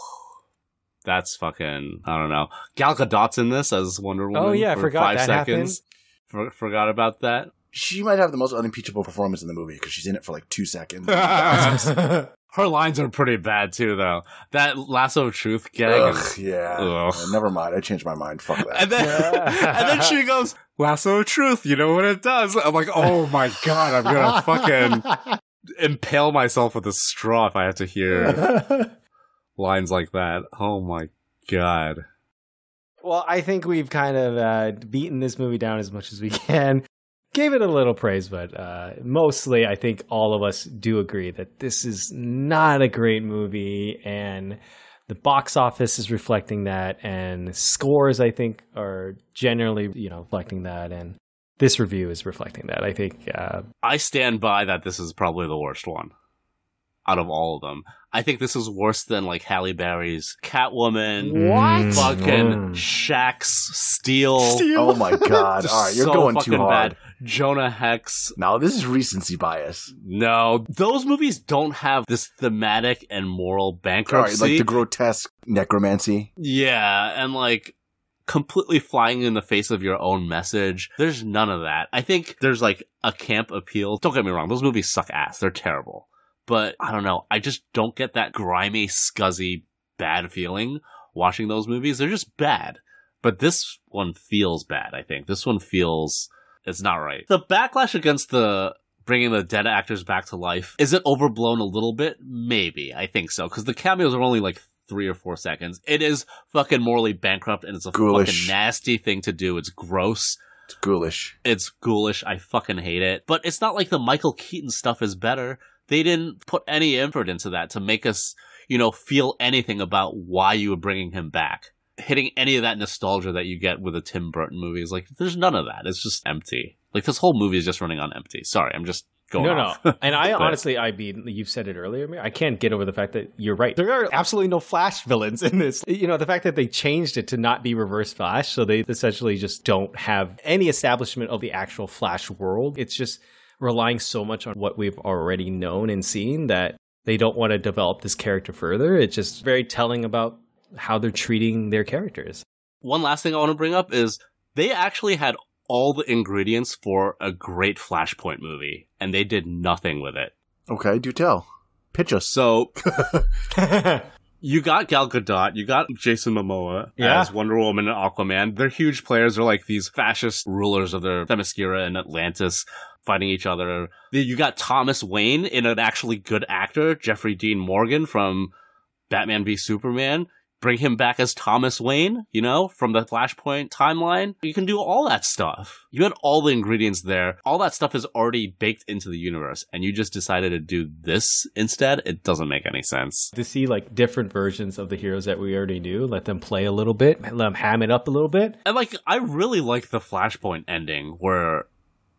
that's fucking, I don't know. Gal Gadot's in this as Wonder oh, Woman. Oh, yeah, I for forgot five that seconds. For, forgot about that. She might have the most unimpeachable performance in the movie because she's in it for like two seconds. Her lines are pretty bad too, though. That lasso of truth gag. Ugh, is- yeah. Ugh. Uh, Never mind. I changed my mind. Fuck that. And then, and then she goes, lasso of truth. You know what it does? I'm like, oh my god, I'm gonna fucking impale myself with a straw if I have to hear lines like that. Oh my god. Well, I think we've kind of uh, beaten this movie down as much as we can. Gave it a little praise, but uh, mostly I think all of us do agree that this is not a great movie, and the box office is reflecting that, and scores I think are generally you know reflecting that, and this review is reflecting that. I think uh, I stand by that this is probably the worst one out of all of them. I think this is worse than like Halle Berry's Catwoman, What? fucking Mm. Shaq's Steel. oh my god. All right, you're So going too hard. bad. Jonah Hex. Now this is recency bias. No, those movies don't have this thematic and moral All right, bankruptcy. like the grotesque necromancy. yeah, and like completely flying in the face of your own message. There's none of that. I think there's like a camp appeal. Don't get me wrong, those movies suck ass. They're terrible. But I don't know. I just don't get that grimy, scuzzy, bad feeling watching those movies. They're just bad. But this one feels bad, I think. This one feels it's not right. The backlash against the bringing the dead actors back to life is it overblown a little bit? Maybe. I think so because the cameos are only like three or four seconds. It is fucking morally bankrupt and it's a Ghoulish. fucking nasty thing to do. It's gross. It's ghoulish. It's ghoulish. I fucking hate it. But it's not like the Michael Keaton stuff is better. They didn't put any effort into that to make us, you know, feel anything about why you were bringing him back. Hitting any of that nostalgia that you get with a Tim Burton movie is like, there's none of that. It's just empty. Like this whole movie is just running on empty. Sorry, I'm just going no, off. no. And I But- honestly, I mean, you've said it earlier. I can't get over the fact that you're right. There are absolutely no Flash villains in this. You know, the fact that they changed it to not be Reverse Flash, so they essentially just don't have any establishment of the actual Flash world. It's just relying so much on what we've already known and seen that they don't want to develop this character further. It's just very telling about how they're treating their characters. One last thing I want to bring up is they actually had all the ingredients for a great Flashpoint movie, and they did nothing with it. Okay, do tell. Pitch us. So you got Gal Gadot, you got Jason Momoa Yeah. as Wonder Woman and Aquaman. They're huge players. They're like these fascist rulers of their Themyscira and Atlantis fighting each other. You got Thomas Wayne in an actually good actor, Jeffrey Dean Morgan from Batman v Superman. Bring him back as Thomas Wayne, you know, from the Flashpoint timeline. You can do all that stuff. You had all the ingredients there. All that stuff is already baked into the universe, and you just decided to do this instead. It doesn't make any sense. to see like different versions of the heroes that we already knew, let them play a little bit, let them ham it up a little bit. And like, I really like the Flashpoint ending where,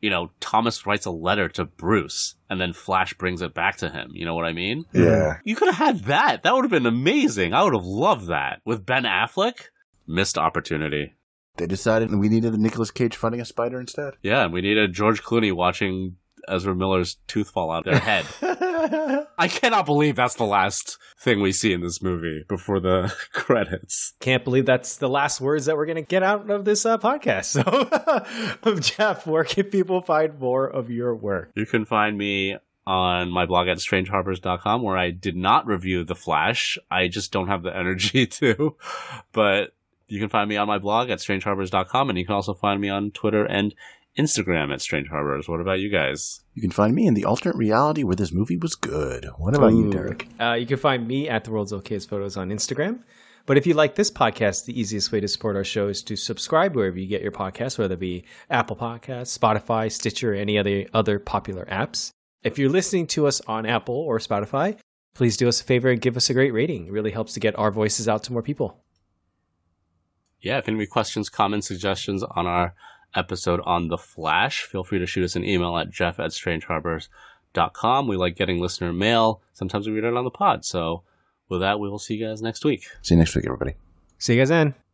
you know, Thomas writes a letter to Bruce and then Flash brings it back to him. You know what I mean? Yeah. You could have had that. That would have been amazing. I would have loved that. With Ben Affleck, missed opportunity. They decided we needed a Nicolas Cage fighting a spider instead. Yeah, and we needed George Clooney watching Ezra Miller's tooth fall out of their head. I cannot believe that's the last thing we see in this movie before the credits. Can't believe that's the last words that we're going to get out of this uh, podcast. So, Jeff, where can people find more of your work? You can find me on my blog at strangeharbors.com where I did not review The Flash. I just don't have the energy to. But you can find me on my blog at strangeharbors.com and you can also find me on Twitter and Instagram at Strange Harbors. What about you guys? You can find me in the alternate reality where this movie was good. What about you, Derek? Uh, you can find me at the world's okayest photos on Instagram. But if you like this podcast, the easiest way to support our show is to subscribe wherever you get your podcasts, whether it be Apple Podcasts, Spotify, Stitcher, or any other other popular apps. If you're listening to us on Apple or Spotify, please do us a favor and give us a great rating. It really helps to get our voices out to more people. Yeah, if any questions, comments, suggestions on our episode on The Flash, feel free to shoot us an email at jeff at strangeharbors.com. We like getting listener mail. Sometimes we read it on the pod. So with that, we will see you guys next week. See you next week, everybody. See you guys then.